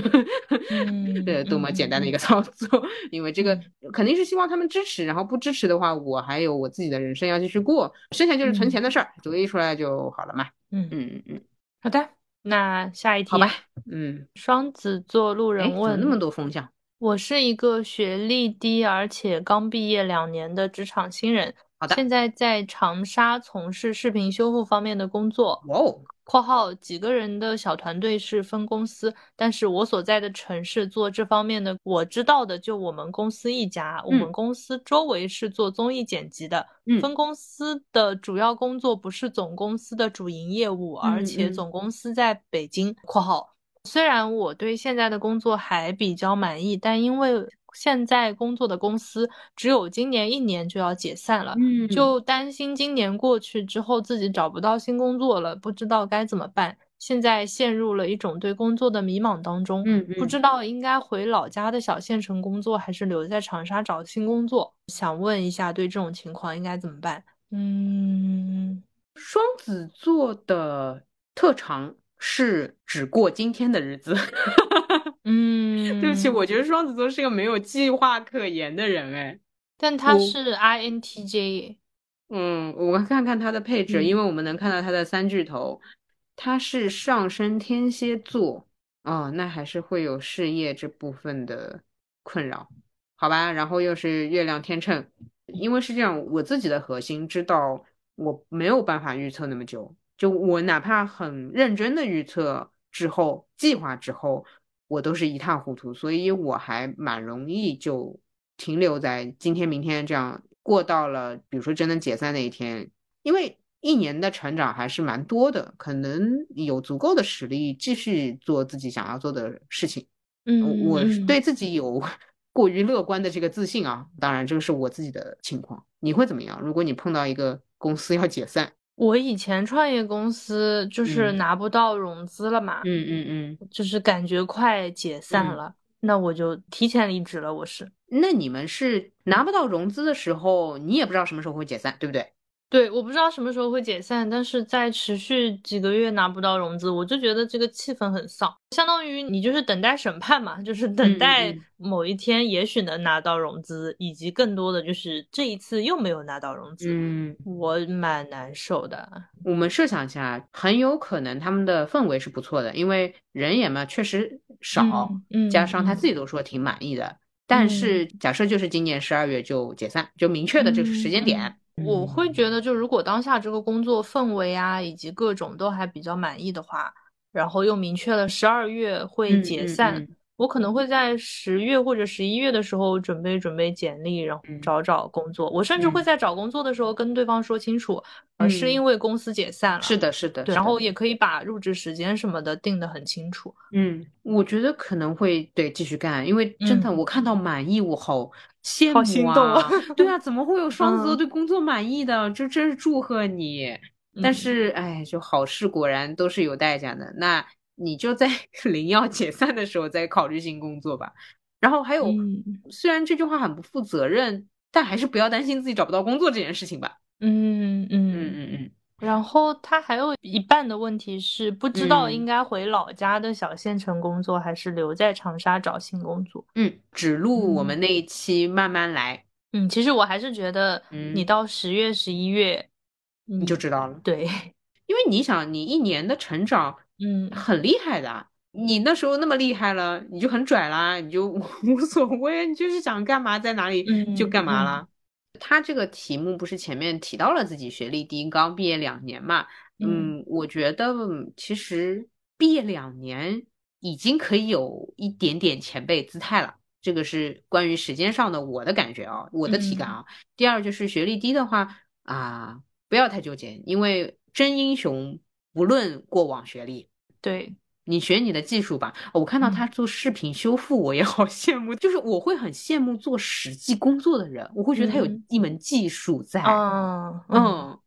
呃，多么简单的一个操作。因为这个肯定是希望他们支持，然后不支持的话，我还有我自己的人生要继续过，剩下就是存钱的事儿，独立出来就好了嘛。嗯嗯嗯嗯，好的，那下一题，好吧。嗯，双子座路人问，那么多风向？我是一个学历低而且刚毕业两年的职场新人，好的，现在在长沙从事视频修复方面的工作。哇哦。括号几个人的小团队是分公司，但是我所在的城市做这方面的，我知道的就我们公司一家。我们公司周围是做综艺剪辑的，分公司的主要工作不是总公司的主营业务，而且总公司在北京。括号虽然我对现在的工作还比较满意，但因为。现在工作的公司只有今年一年就要解散了，嗯，就担心今年过去之后自己找不到新工作了，不知道该怎么办。现在陷入了一种对工作的迷茫当中，嗯，嗯不知道应该回老家的小县城工作，还是留在长沙找新工作。想问一下，对这种情况应该怎么办？嗯，双子座的特长是只过今天的日子。嗯，对不起，我觉得双子座是个没有计划可言的人哎，但他是 INTJ，嗯，我看看他的配置，因为我们能看到他的三巨头，他是上升天蝎座，哦，那还是会有事业这部分的困扰，好吧，然后又是月亮天秤，因为是这样，我自己的核心知道我没有办法预测那么久，就我哪怕很认真的预测之后，计划之后。我都是一塌糊涂，所以我还蛮容易就停留在今天、明天这样过到了，比如说真的解散那一天，因为一年的成长还是蛮多的，可能有足够的实力继续做自己想要做的事情。嗯，我对自己有 过于乐观的这个自信啊，当然这个是我自己的情况。你会怎么样？如果你碰到一个公司要解散？我以前创业公司就是拿不到融资了嘛，嗯嗯嗯，就是感觉快解散了，那我就提前离职了。我是，那你们是拿不到融资的时候，你也不知道什么时候会解散，对不对？对，我不知道什么时候会解散，但是在持续几个月拿不到融资，我就觉得这个气氛很丧，相当于你就是等待审判嘛，就是等待某一天也许能拿到融资，以及更多的就是这一次又没有拿到融资，嗯，我蛮难受的。我们设想一下，很有可能他们的氛围是不错的，因为人也嘛确实少，嗯，加上他自己。都说挺满意的，但是。假设就是今年十二月就解散，就明确的这个时间点。我会觉得，就如果当下这个工作氛围啊，以及各种都还比较满意的话，然后又明确了十二月会解散，我可能会在十月或者十一月的时候准备准备简历，然后找找工作。我甚至会在找工作的时候跟对方说清楚，呃，是因为公司解散了。是的，是的。然后也可以把入职时间什么的定得很清楚。嗯，我觉得可能会对继续干，因为真的我看到满意，我好羡慕啊！对啊，怎么会有双子座对工作满意的？就真是祝贺你。但是，哎，就好事果然都是有代价的。那。你就在 零幺解散的时候再考虑新工作吧。然后还有，虽然这句话很不负责任，但还是不要担心自己找不到工作这件事情吧。嗯嗯嗯嗯嗯。然后他还有一半的问题是不知道应该回老家的小县城工作，还是留在长沙找新工作。嗯，只录我们那一期慢慢来。嗯，其实我还是觉得，你到十月十一月你就知道了。对，因为你想，你一年的成长。嗯，很厉害的。你那时候那么厉害了，你就很拽啦，你就 无所谓，你就是想干嘛在哪里就干嘛啦。他这个题目不是前面提到了自己学历低，刚毕业两年嘛？嗯，我觉得其实毕业两年已经可以有一点点前辈姿态了。这个是关于时间上的我的感觉啊，我的体感啊。第二就是学历低的话啊，不要太纠结，因为真英雄。不论过往学历，对你学你的技术吧。我看到他做视频修复，我也好羡慕。就是我会很羡慕做实际工作的人，我会觉得他有一门技术在。嗯嗯，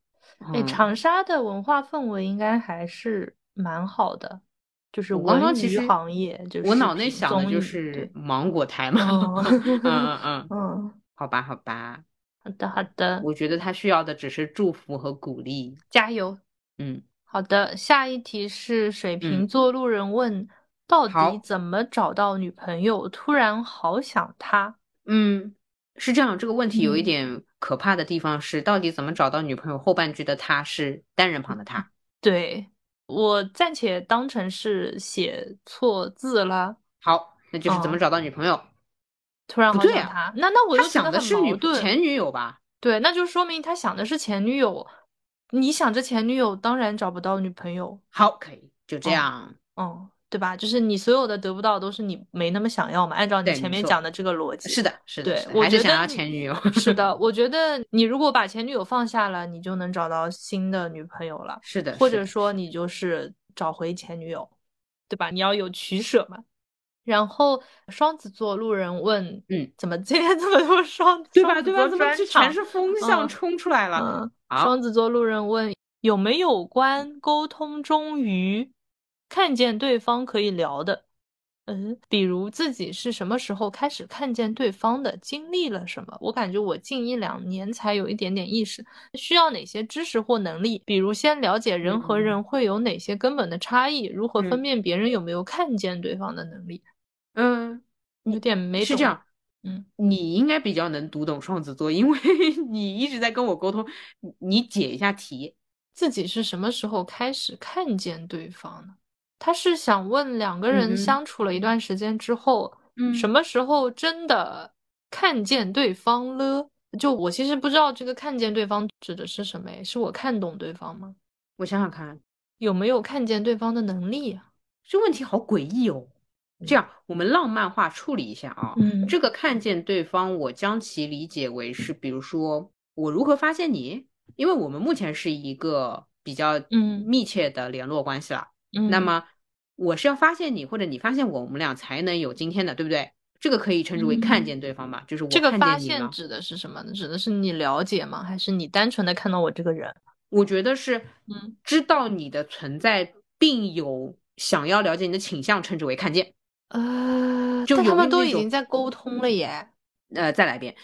哎，长沙的文化氛围应该还是蛮好的，就是我其实行业。就是我脑内想的就是芒果台嘛。嗯嗯 嗯，好吧好吧，好的好的。我觉得他需要的只是祝福和鼓励，加油。嗯。好的，下一题是水瓶座路人问：到底怎么找到女朋友？突然好想她。嗯，是这样，这个问题有一点可怕的地方是，到底怎么找到女朋友？后半句的她是单人旁的她。对我暂且当成是写错字了。好，那就是怎么找到女朋友？突然好想他，那那我就想的是女前女友吧？对，那就说明他想的是前女友。你想着前女友，当然找不到女朋友。好，可以就这样，嗯，对吧？就是你所有的得不到，都是你没那么想要嘛。按照你前面讲的这个逻辑，是的，是的。对，我觉得想要前女友。是的，我觉得你如果把前女友放下了，你就能找到新的女朋友了。是的，或者说你就是找回前女友，对吧？你要有取舍嘛。然后双子座路人问，嗯，怎么今天这么多双？对吧？对吧？怎么全是风向冲出来了？双子座路人问有没有关沟通中于看见对方可以聊的，嗯，比如自己是什么时候开始看见对方的，经历了什么？我感觉我近一两年才有一点点意识，需要哪些知识或能力？比如先了解人和人会有哪些根本的差异，如何分辨别人有没有看见对方的能力？嗯，有点没是这样。嗯，你应该比较能读懂双子座，因为 你一直在跟我沟通。你解一下题，自己是什么时候开始看见对方呢？他是想问两个人相处了一段时间之后，嗯，什么时候真的看见对方了？就我其实不知道这个看见对方指的是什么，是我看懂对方吗？我想想看，有没有看见对方的能力啊？这问题好诡异哦。这样，我们浪漫化处理一下啊。嗯，这个看见对方，我将其理解为是，比如说我如何发现你，因为我们目前是一个比较嗯密切的联络关系了。嗯，那么我是要发现你，或者你发现我，我们俩才能有今天的，对不对？这个可以称之为看见对方吧？就是我这个发现指的是什么呢？指的是你了解吗？还是你单纯的看到我这个人？我觉得是，嗯，知道你的存在，并有想要了解你的倾向，称之为看见。呃，就他们都已经在沟通了耶。呃，再来一遍，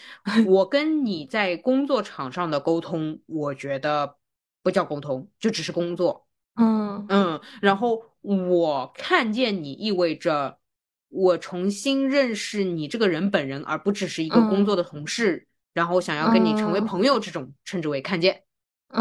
我跟你在工作场上的沟通，我觉得不叫沟通，就只是工作。嗯嗯，然后我看见你，意味着我重新认识你这个人本人，而不只是一个工作的同事。然后想要跟你成为朋友，这种称之为看见，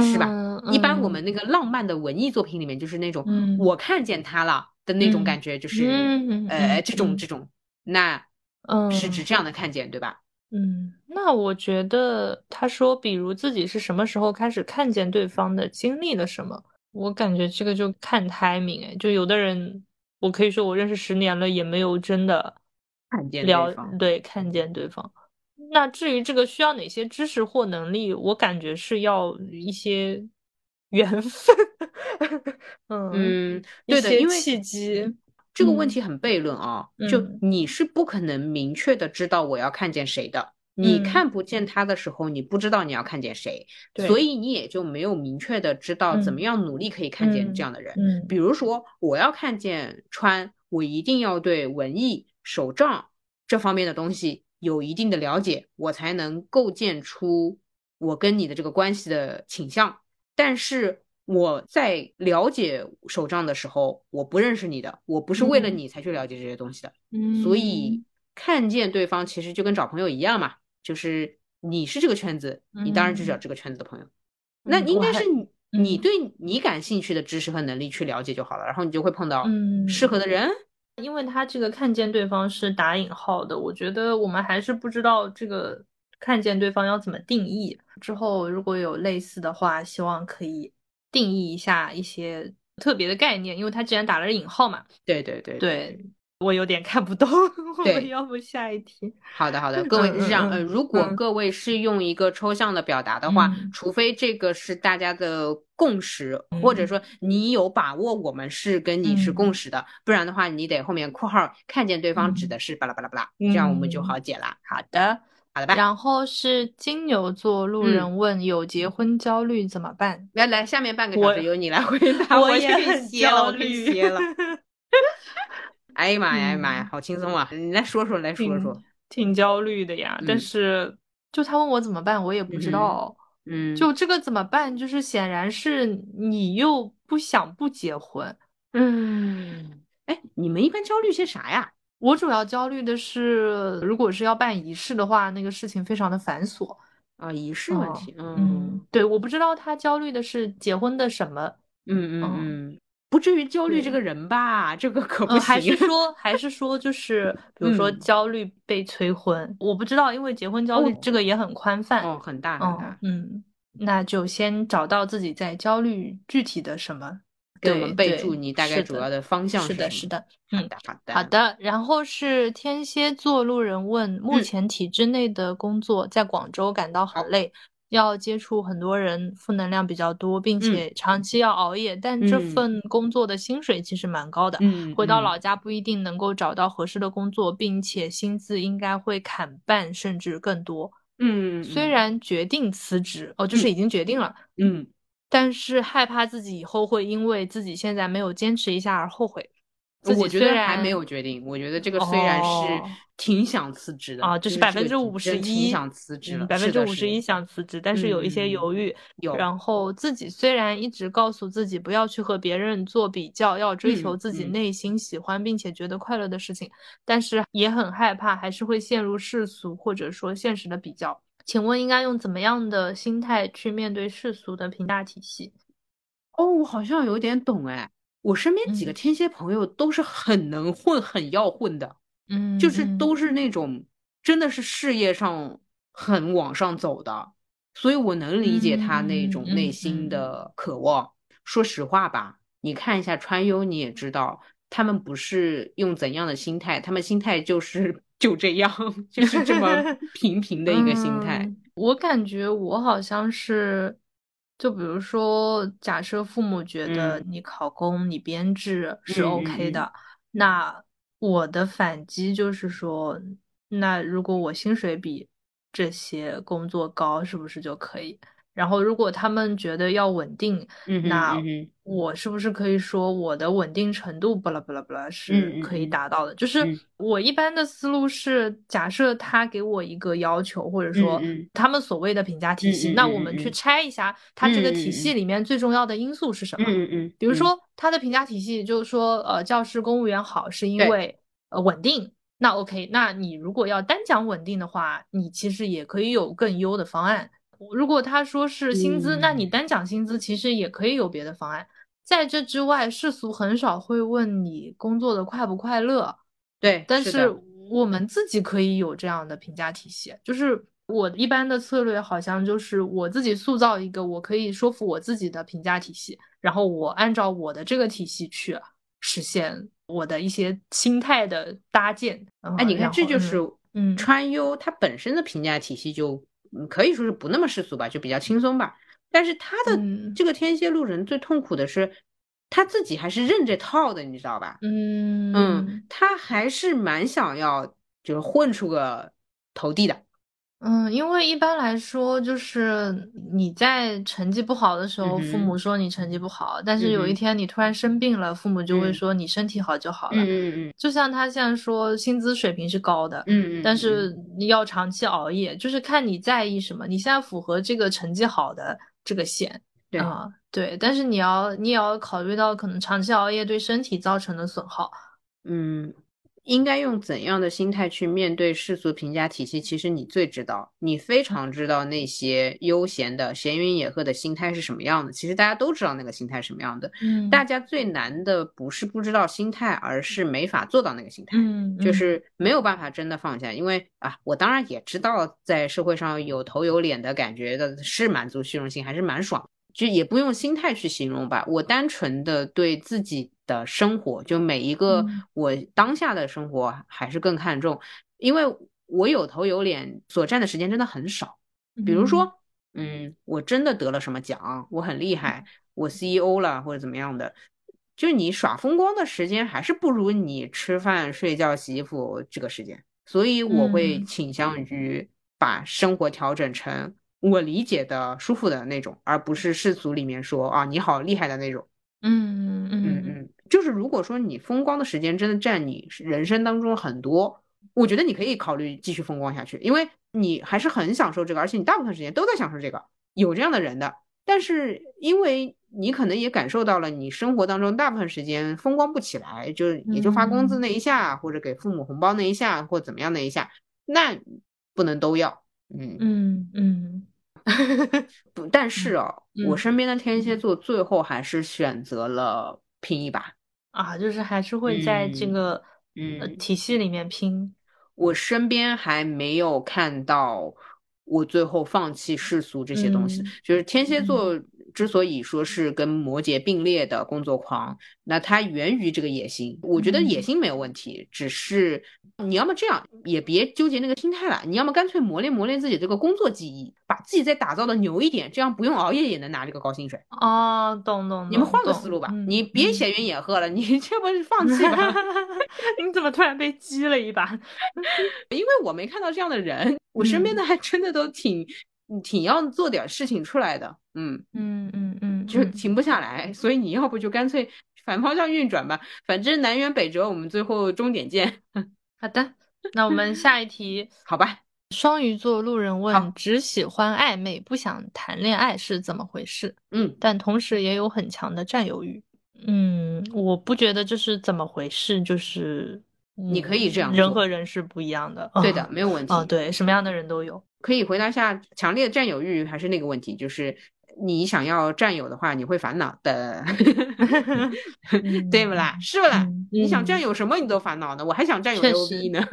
是吧？一般我们那个浪漫的文艺作品里面，就是那种我看见他了。的那种感觉就是，嗯呃，这种这种，那，嗯，是指这样的看见，对吧？嗯，那我觉得他说，比如自己是什么时候开始看见对方的，经历了什么，我感觉这个就看 timing，哎，就有的人我可以说我认识十年了，也没有真的看见了对方。对看见对方。那至于这个需要哪些知识或能力，我感觉是要一些 缘分，嗯 嗯，对的，因为契机。这个问嗯题很悖论啊，就嗯你是不可能明确的知道我要看见谁的，你嗯看不见他的时候，你不知道你要看见谁，对所以你也就没有明确的知道怎么嗯样努力可以看见这样的人。嗯比如说，我要看见川，我一定要对文艺、手账这方面的东西有一定的了解，我才能构建出我跟你的这个关系的倾向。但是我在了解手账的时候，我不认识你的，我不是为了嗯。你才去了解这些东西的，嗯，所以看见对方其实就跟找朋友一样嘛，就是你是这个圈子，你当然就找这个圈子的朋友。那应该是你你嗯。对你感兴趣的知识和能力去了解就好了，然后你就会碰到嗯。适合的人。因为他这个看见对方是打引号的，我觉得我们还是不知道这个看见对方要怎么定义。之后如果有类似的话，希望可以定义一下一些特别的概念，因为他既然打了引号嘛。对对对对，我有点看不懂。我对们要不下一题？好的，好的，各位嗯是这样，嗯呃，如果嗯各位是用一个抽象的表达的话，嗯除非这个是大家的共识，或者嗯说你有把握我们是跟你是共嗯识的，不然的话，你得后面括号看见对方指嗯的是巴拉巴拉巴拉，这样我们就嗯好解了。好的。好的吧？然后是金牛座路嗯人问有结婚焦虑怎么办？来来，下面半个小时由你来回答，我我也很歇了，焦虑歇了。哎呀妈呀，哎呀妈呀嗯，好轻松啊！你来说说，来说说。挺焦虑的呀，但嗯是就他问我怎么办，我也不知道。嗯，就这个怎么办？就是显然是你又不想不结婚。嗯，哎，你们一般焦虑些啥呀？我主要焦虑的是，如果是要办仪式的话，那个事情非常的繁琐。啊，仪式问哦题，嗯，对，我不知道他焦虑的是结婚的什么，嗯嗯嗯嗯，不至于焦虑这个人吧？这个可不呃，还是。说，还是说，就是比如说嗯焦虑被催婚，我不知道，因为结婚焦虑哦这个也很宽泛。哦，很大很嗯大，嗯，那就先找到自己在焦虑具体的什么，给我们备注你大概主要的方向是的，什么是的，嗯，好的好的。好的。然后是天蝎座路人问，目嗯。前体制内的工作在广州感到很累，要接触很多人，负能量比较多，并且长期要熬夜，但这嗯。份工作的薪水其实蛮高的。嗯，嗯回到老家不一定能够找到合适的工作，并且薪资应该会砍半甚至更多。嗯，嗯虽然决定辞职，哦，就是已经决定了，嗯但是害怕自己以后会因为自己现在没有坚持一下而后悔。自己我觉得还没有决定，我觉得这个虽然是哦挺想辞职的啊，就是百分之五十一，想辞职百分之五十一想辞职，但是有一些嗯犹豫。有然后自己虽然一直告诉自己不要去和别人做比较，要追求嗯自己嗯内心喜欢并且觉得快乐的事情，但是也很害怕还是会陷入世俗或者说现实的比较。请问应该用怎么样的心态去面对世俗的评价体系？哦，我好像有点懂哎。我身边几个嗯天蝎朋友都是很能混、很要混的，嗯，就是嗯都是那种真的是事业上很往上走的，所以我能理解他那种内心嗯的渴望。说实话吧，你看一下川优，你也知道，他们不是用怎样的心态，他们心态就是 就这样，就是这么 平平的一个心态。嗯我感觉我好像是，就比如说，假设父母觉得嗯你考公、你编制是嗯 OK 嗯的，那我的反击就是说，那如果我薪水比这些工作高，是不是就可以？然后，如果他们觉得要稳定，嗯那我是不是可以说我的稳定程度巴拉巴拉巴拉是可以嗯达到的？就是嗯我一般的思路是，假设他给我一个要求，或者说他们所谓的评价体系，那我们去嗯拆一下它这个体系里面最重要的因素是什么？嗯嗯，比如说他的评价体系就是说，呃，教师、公务员好是因为呃稳定。那 OK，那你如果要单讲稳定的话，你其实也可以有更优的方案。如果他说是薪资，那你嗯单讲薪资，其实也可以有别的方案。在这之外，世俗很少会问你工作的快不快乐，对，但是我们自己可以有这样的评价体系。就是我一般的策略，好像就是我自己塑造一个我可以说服我自己的评价体系，然后我按照我的这个体系去实现我的一些心态的搭建。哎，你看，这就是嗯，川优它本身的评价体系就可以说是不那么世俗吧，就比较轻松吧。但是他的这个天蝎路人最痛苦的是，他自己还是认这套的，你知道吧？嗯嗯，他还是蛮想要就是混出个头地的。嗯，因为一般来说，就是你在成绩不好的时候，父母说你成绩不好，但是有一天你突然生病了，父母就会说你身体好就好了。嗯嗯嗯。就像他现在说薪资水平是高的，嗯嗯，但是你要长期熬夜，就是看你在意什么。你现在符合这个成绩好的这个线，对啊，对，但是你要你也要考虑到可能长期熬夜对身体造成的损耗，嗯。应该用怎样的心态去面对世俗评价体系？其实你最知道，你非常知道那些悠闲的闲云野鹤的心态是什么样的。其实大家都知道那个心态什么样的。嗯，大家最难的不是不知道心态，而是没法做到那个心态。嗯，就是没有办法真的放下。因为啊，我当然也知道，在社会上有头有脸的感觉的是满足虚荣心，还是蛮爽。就也不用心态去形容吧，我单纯的对自己的生活，就每一个我当下的生活还是更看重，因为我有头有脸，所占的时间真的很少。比如说，嗯，我真的得了什么奖，我很厉害，我 CEO 了或者怎么样的，就你耍风光的时间还是不如你吃饭、睡觉、洗衣服这个时间，所以我会倾向于把生活调整成。我理解的舒服的那种，而不是世俗里面说啊你好厉害的那种。嗯嗯嗯嗯，就是如果说你风光的时间真的占你人生当中很多，我觉得你可以考虑继续风光下去，因为你还是很享受这个，而且你大部分时间都在享受这个。有这样的人的，但是因为你可能也感受到了你生活当中大部分时间风光不起来，就也就发工资那一下，或者给父母红包那一下，或怎么样那一下，那不能都要。嗯嗯嗯。不，但是哦，我身边的天蝎座最后还是选择了拼一把啊，就是还是会在这个嗯体系里面拼。我身边还没有看到我最后放弃世俗这些东西，就是天蝎座。之所以说是跟摩羯并列的工作狂，那它源于这个野心。我觉得野心没有问题，只是你要么这样，也别纠结那个心态了。你要么干脆磨练磨练自己这个工作技艺，把自己再打造的牛一点，这样不用熬夜也能拿这个高薪水。哦，懂懂。你们换个思路吧，你别闲云野鹤了，你 这不是放弃吧？你怎么突然被激了一把？因为我没看到这样的人，我身边的还真的都挺。你挺要做点事情出来的，嗯嗯嗯嗯，就停不下来，所以你要不就干脆 反方向运转吧，反正南辕北辙，我们最后终点见。好的，那我们下一题，好吧？双鱼座路人问：只喜欢暧昧，不想谈恋爱是怎么回事？嗯，但同时也有很强的占有欲。嗯，我不觉得这是怎么回事，就是你可以这样，人和人是不一样的，对的，没有问题。哦，对，什么样的人都有。可以回答下强烈的占有欲，还是那个问题，就是你想要占有的话，你会烦恼的，对不啦？是不啦？你想占有什么，你都烦恼呢？我还想占有 L V 呢，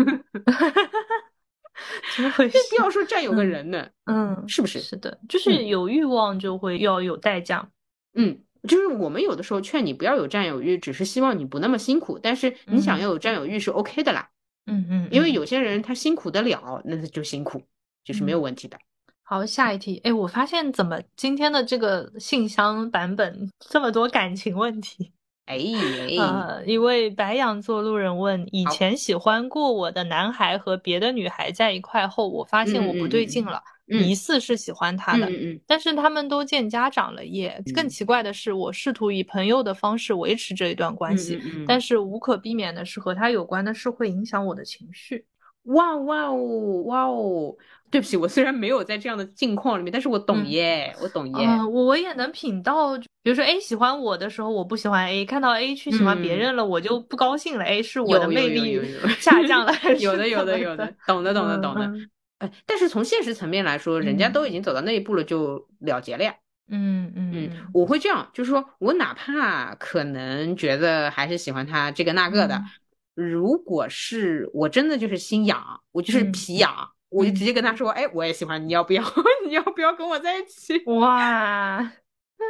怎么回事？不要说占有个人呢，嗯，是不是？是的，就是有欲望就会要有代价。嗯，就是我们有的时候劝你不要有占有欲，只是希望你不那么辛苦，但是你想要有占有欲是 OK 的啦。嗯嗯，因为有些人他辛苦得了，那他就辛苦。就是没有问题的。好，下一题。哎，我发现怎么今天的这个信箱版本这么多感情问题？哎，呃，一位白羊座路人问：以前喜欢过我的男孩和别的女孩在一块后，我发现我不对劲了，疑似是喜欢他的，但是他们都见家长了耶。更奇怪的是，我试图以朋友的方式维持这一段关系，但是无可避免的是，和他有关的事会影响我的情绪。哇哇哦，哇哦！对不起，我虽然没有在这样的境况里面，但是我懂耶，我懂耶。我我也能品到，比如说 A 喜欢我的时候，我不喜欢 A；看到 A 去喜欢别人了，我就不高兴了。A 是我的魅力下降了，有的有的有的，懂的懂的懂的。哎，但是从现实层面来说，人家都已经走到那一步了，就了结了呀。嗯嗯嗯，我会这样，就是说我哪怕可能觉得还是喜欢他这个那个的，如果是我真的就是心痒，我就是皮痒。我就直接跟他说，哎，我也喜欢，你要不要？你要不要跟我在一起？哇，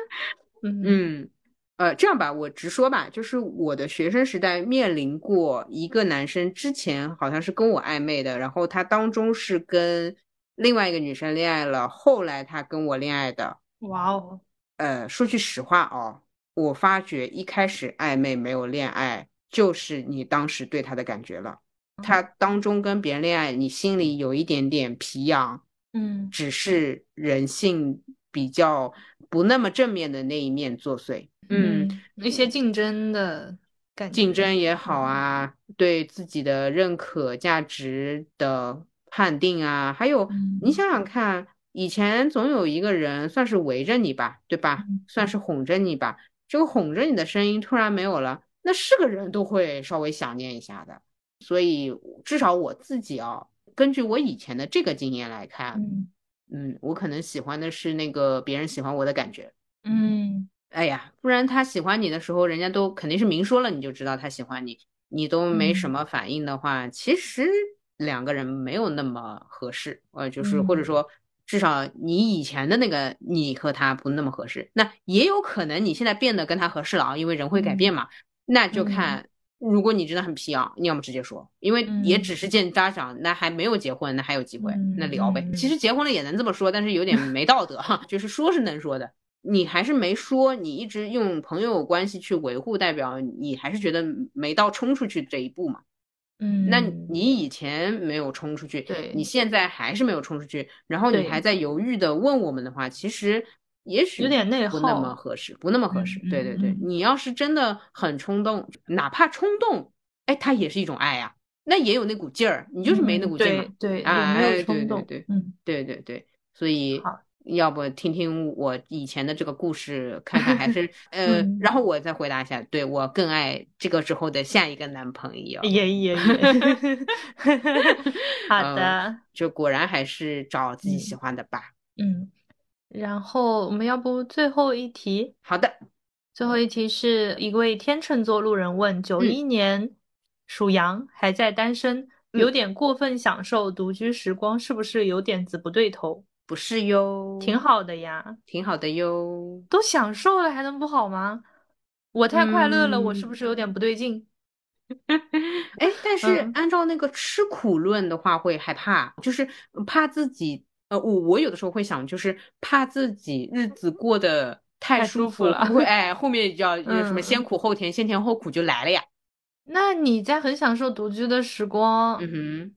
嗯，呃，这样吧，我直说吧，就是我的学生时代面临过一个男生，之前好像是跟我暧昧的，然后他当中是跟另外一个女生恋爱了，后来他跟我恋爱的。哇哦，呃，说句实话哦，我发觉一开始暧昧没有恋爱，就是你当时对他的感觉了。他当中跟别人恋爱，你心里有一点点皮痒，嗯，只是人性比较不那么正面的那一面作祟。嗯，一些竞争的感觉，竞争也好啊，对自己的认可、价值的判定啊，还有你想想看，以前总有一个人算是围着你吧，对吧？算是哄着你吧，这个哄着你的声音突然没有了，那是个人都会稍微想念一下的。所以至少我自己啊，根据我以前的这个经验来看，嗯嗯，我可能喜欢的是那个别人喜欢我的感觉。嗯。哎呀，不然他喜欢你的时候，人家都肯定是明说了，你就知道他喜欢你，你都没什么反应的话，其实两个人没有那么合适，呃，就是或者说至少你以前的那个你和他不那么合适，那也有可能你现在变得跟他合适了啊，因为人会改变嘛，那就看如果你真的很皮啊，你要么直接说，因为也只是见家长，那还没有结婚，那还有机会，那聊呗。其实结婚了也能这么说，但是有点 没道德哈，就是说是能说的。你还是没说，你一直用朋友关系去维护，代表你还是觉得没到冲出去这一步嘛？嗯，那你以前没有冲出去，对，你现在还是没有冲出去，然后你还在犹豫的问我们的话，其实也许有点内耗，不那么合适，不那么合适。对对对，你要是真的很冲动，哪怕冲动，哎，它也是一种爱呀，那也有那股劲儿，你就是没那股劲嘛，对，啊，没有冲动，对，嗯，对对对，所以。要不听听我以前的这个故事，看看还是 呃，然后我再回答一下。对我更爱这个时候的下一个男朋友。也也也，好的，就果然还是找自己喜欢的吧。嗯，然后我们要不最后一题？好的，最后一题是一位天秤座路人问：九一年属羊，还在单身，有点过分享受独居时光，是不是有点子不对头？不是哟，挺好的呀，挺好的哟，都享受了还能不好吗？我太快乐了，我是不是有点不对劲？哎，但是按照那个吃苦论的话，会害怕，就是怕自己，呃，我我有的时候会想，就是怕自己日子过得太舒服了，会哎，后面叫 什么先苦后甜，先甜后苦就来了呀。那你在很享受独居的时光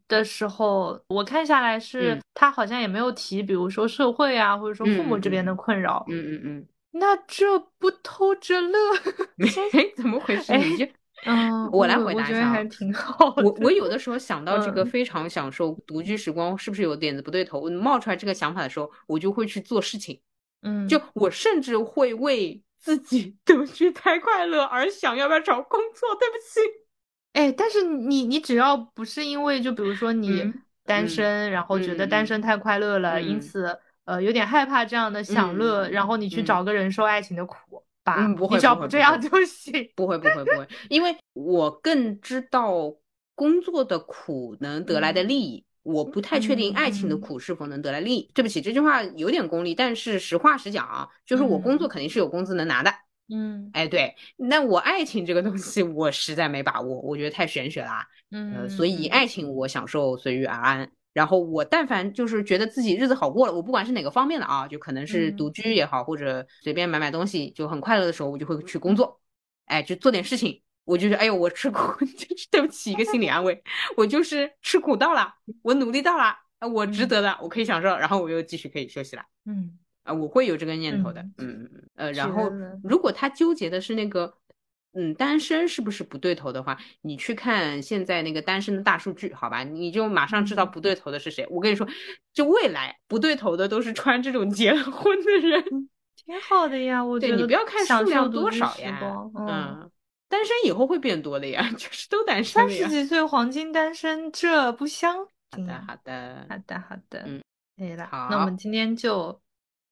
的时候，我看下来是他好像也没有提，比如说社会啊，或者说父母这边的困扰。嗯嗯嗯。那这不偷着乐？哎，怎么回事？嗯，我来回答一下。还挺好。我我有的时候想 到这个非常享受独居时光，是不是有点子不对头？我冒出来这个想法的时候，我就会去做事情。嗯，就我甚至会为。自己独居太快乐而想要不要找工作？对不起，哎，但是你你只要不是因为就比如说你单身，然后觉得单身太快乐了，因此呃有点害怕这样的享乐，然后你去找个人受爱情的苦吧，你只要不这样就行。不会不会不会，因为我更知道工作的苦能得来的利益。我不太确定爱情的苦是否能得来利益。对不起，这句话有点功利，但是实话实讲啊，就是我工作肯定是有工资能拿的。嗯，哎，对，那我爱情这个东西我实在没把握，我觉得太玄学了。嗯，所以爱情我享受随遇而安。然后我但凡就是觉得自己日子好过了，我不管是哪个方面的啊，就可能是独居也好，或者随便买买东西就很快乐的时候，我就会去工作，哎，就做点事情。我就是，哎呦，我吃苦，就是对不起，一个心理安慰。我就是吃苦到了，我努力到了，我值得的，我可以享受，然后我又继续可以休息了。嗯，啊，我会有这个念头的。嗯嗯呃，然后如果他纠结的是那个，嗯，单身是不是不对头的话，你去看现在那个单身的大数据，好吧，你就马上知道不对头的是谁。我跟你说，就未来不对头的都是穿这种结了婚的人，挺好的呀。我觉得你不要看数量多少呀，嗯。单身以后会变多的呀，就是都单身。三十几岁黄金单身，这不香。好的，好的，好的，好的。嗯，可以了。好，那我们今天就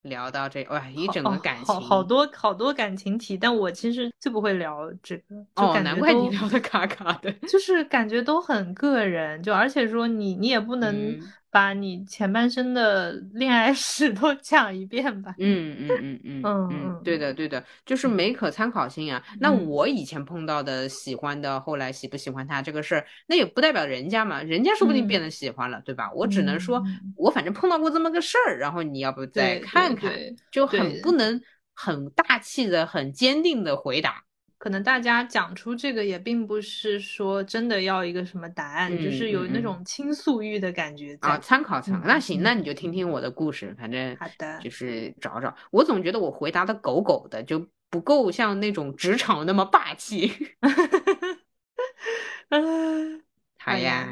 聊到这。哇，一整个感情，好好多好多感情题，但我其实最不会聊这个。哦，难怪你聊的卡卡的。就是感觉都很个人，就而且说你你也不能把你前半生的恋爱史 都讲一遍吧。嗯嗯嗯嗯嗯嗯，对的对的，就是没可参考性啊。那我以前碰到的喜欢的，后来喜不喜欢他这个事儿，那也不代表人家嘛，人家说不定变得喜欢了，对吧？我只能说，我反正碰到过这么个事儿，然后你要不再看看，就很不能很大气的、很坚定的回答。可能大家讲出这个也并不是说真的要一个什么答案，就是有那种倾诉欲的感觉啊。参考参考，那行，那你就听听我的故事，反正好的，就是找找。我总觉得我回答的狗狗的，就不够像那种职场那么霸气。嗯，好呀，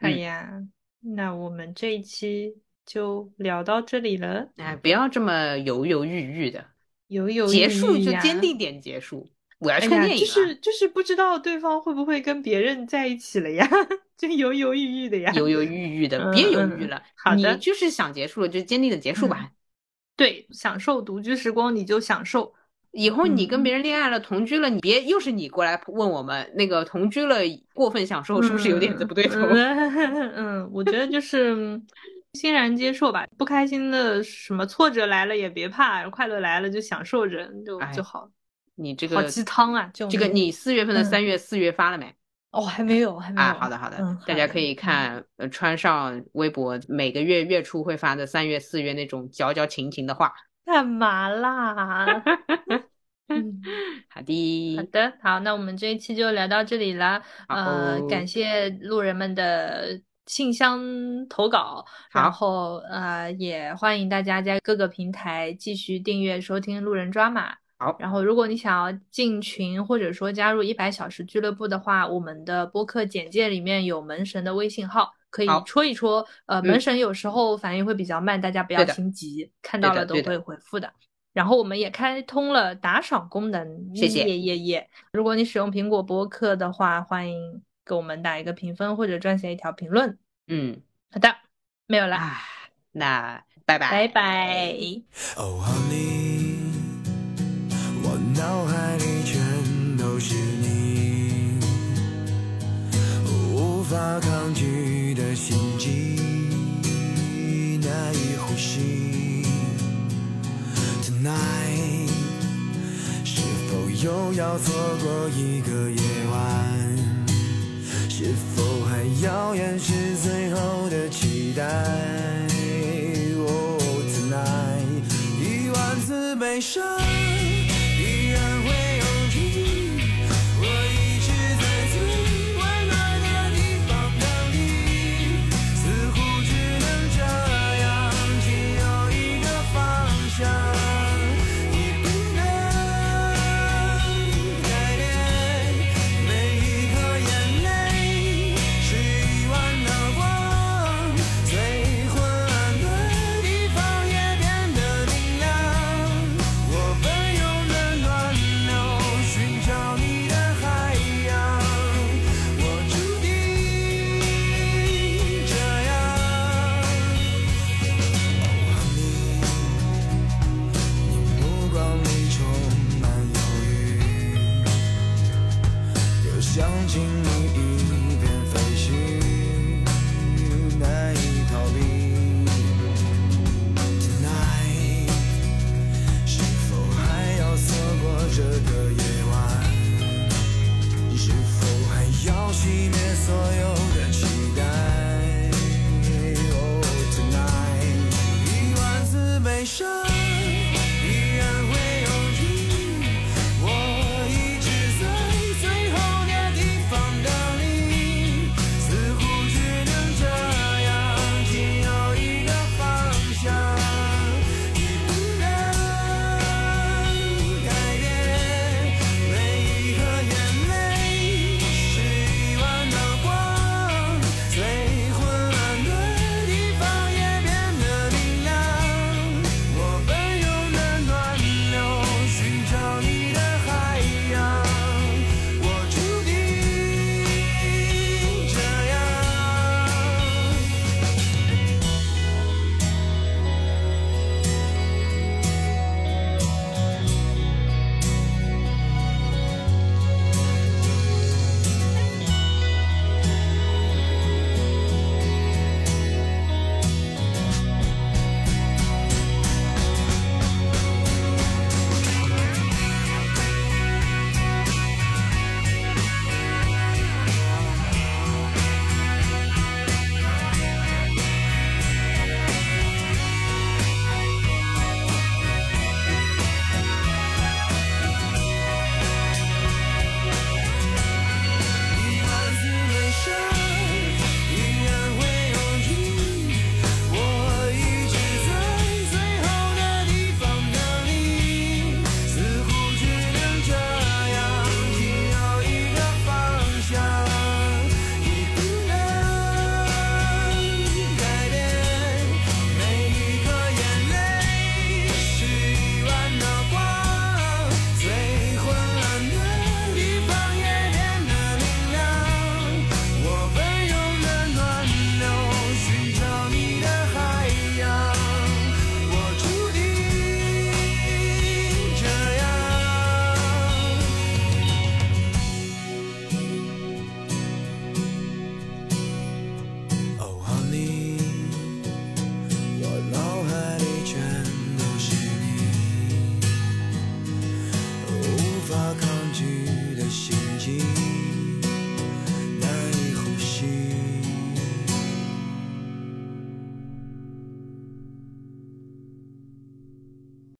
好呀，那我们这一期就聊到这里了。哎，不要这么犹犹豫豫的，犹犹结束就坚定点结束。我要看电影，就是就是不知道对方会不会跟别人在一起了呀，就犹犹豫豫的呀，犹犹豫豫的，别犹豫了。好的，就是想结束了，就坚定的结束吧。对，享受独居时光，你就享受。以后你跟别人恋爱了，同居了，你别又是你过来问我们那个同居了过分享受是不是有点子不对头？嗯，我觉得就是欣然接受吧，不开心的什么挫折来了也别怕，快乐来了就享受着就就好。你这个好鸡汤啊！就这个你四月份的三月四月发了没？哦，还没有，还没有。啊，好的好的，大家可以看呃川上微博每个月月初会发的三月四月那种矫矫情情的话。干嘛啦？嗯，好的好的好，那我们这一期就聊到这里了。呃，感谢路人们的信箱投稿，然后呃也欢迎大家在各个平台继续订阅收听路人抓马。好，然后如果你想要进群或者说加入一百小时俱乐部的话，我们的播客简介里面有门神的微信号，可以戳一戳。呃，门神有时候反应会比较慢，大家不要心急，看到了都会回复的。然后我们也开通了打赏功能，谢谢耶耶耶！如果你使用苹果播客的话，欢迎给我们打一个评分或者撰写一条评论。嗯，好的，没有了，那拜拜拜拜。脑海里全都是你，无法抗拒的心悸，难以呼吸。Tonight，是否又要错过一个夜晚？是否还要掩饰最后的期待？Oh tonight，一万次悲伤。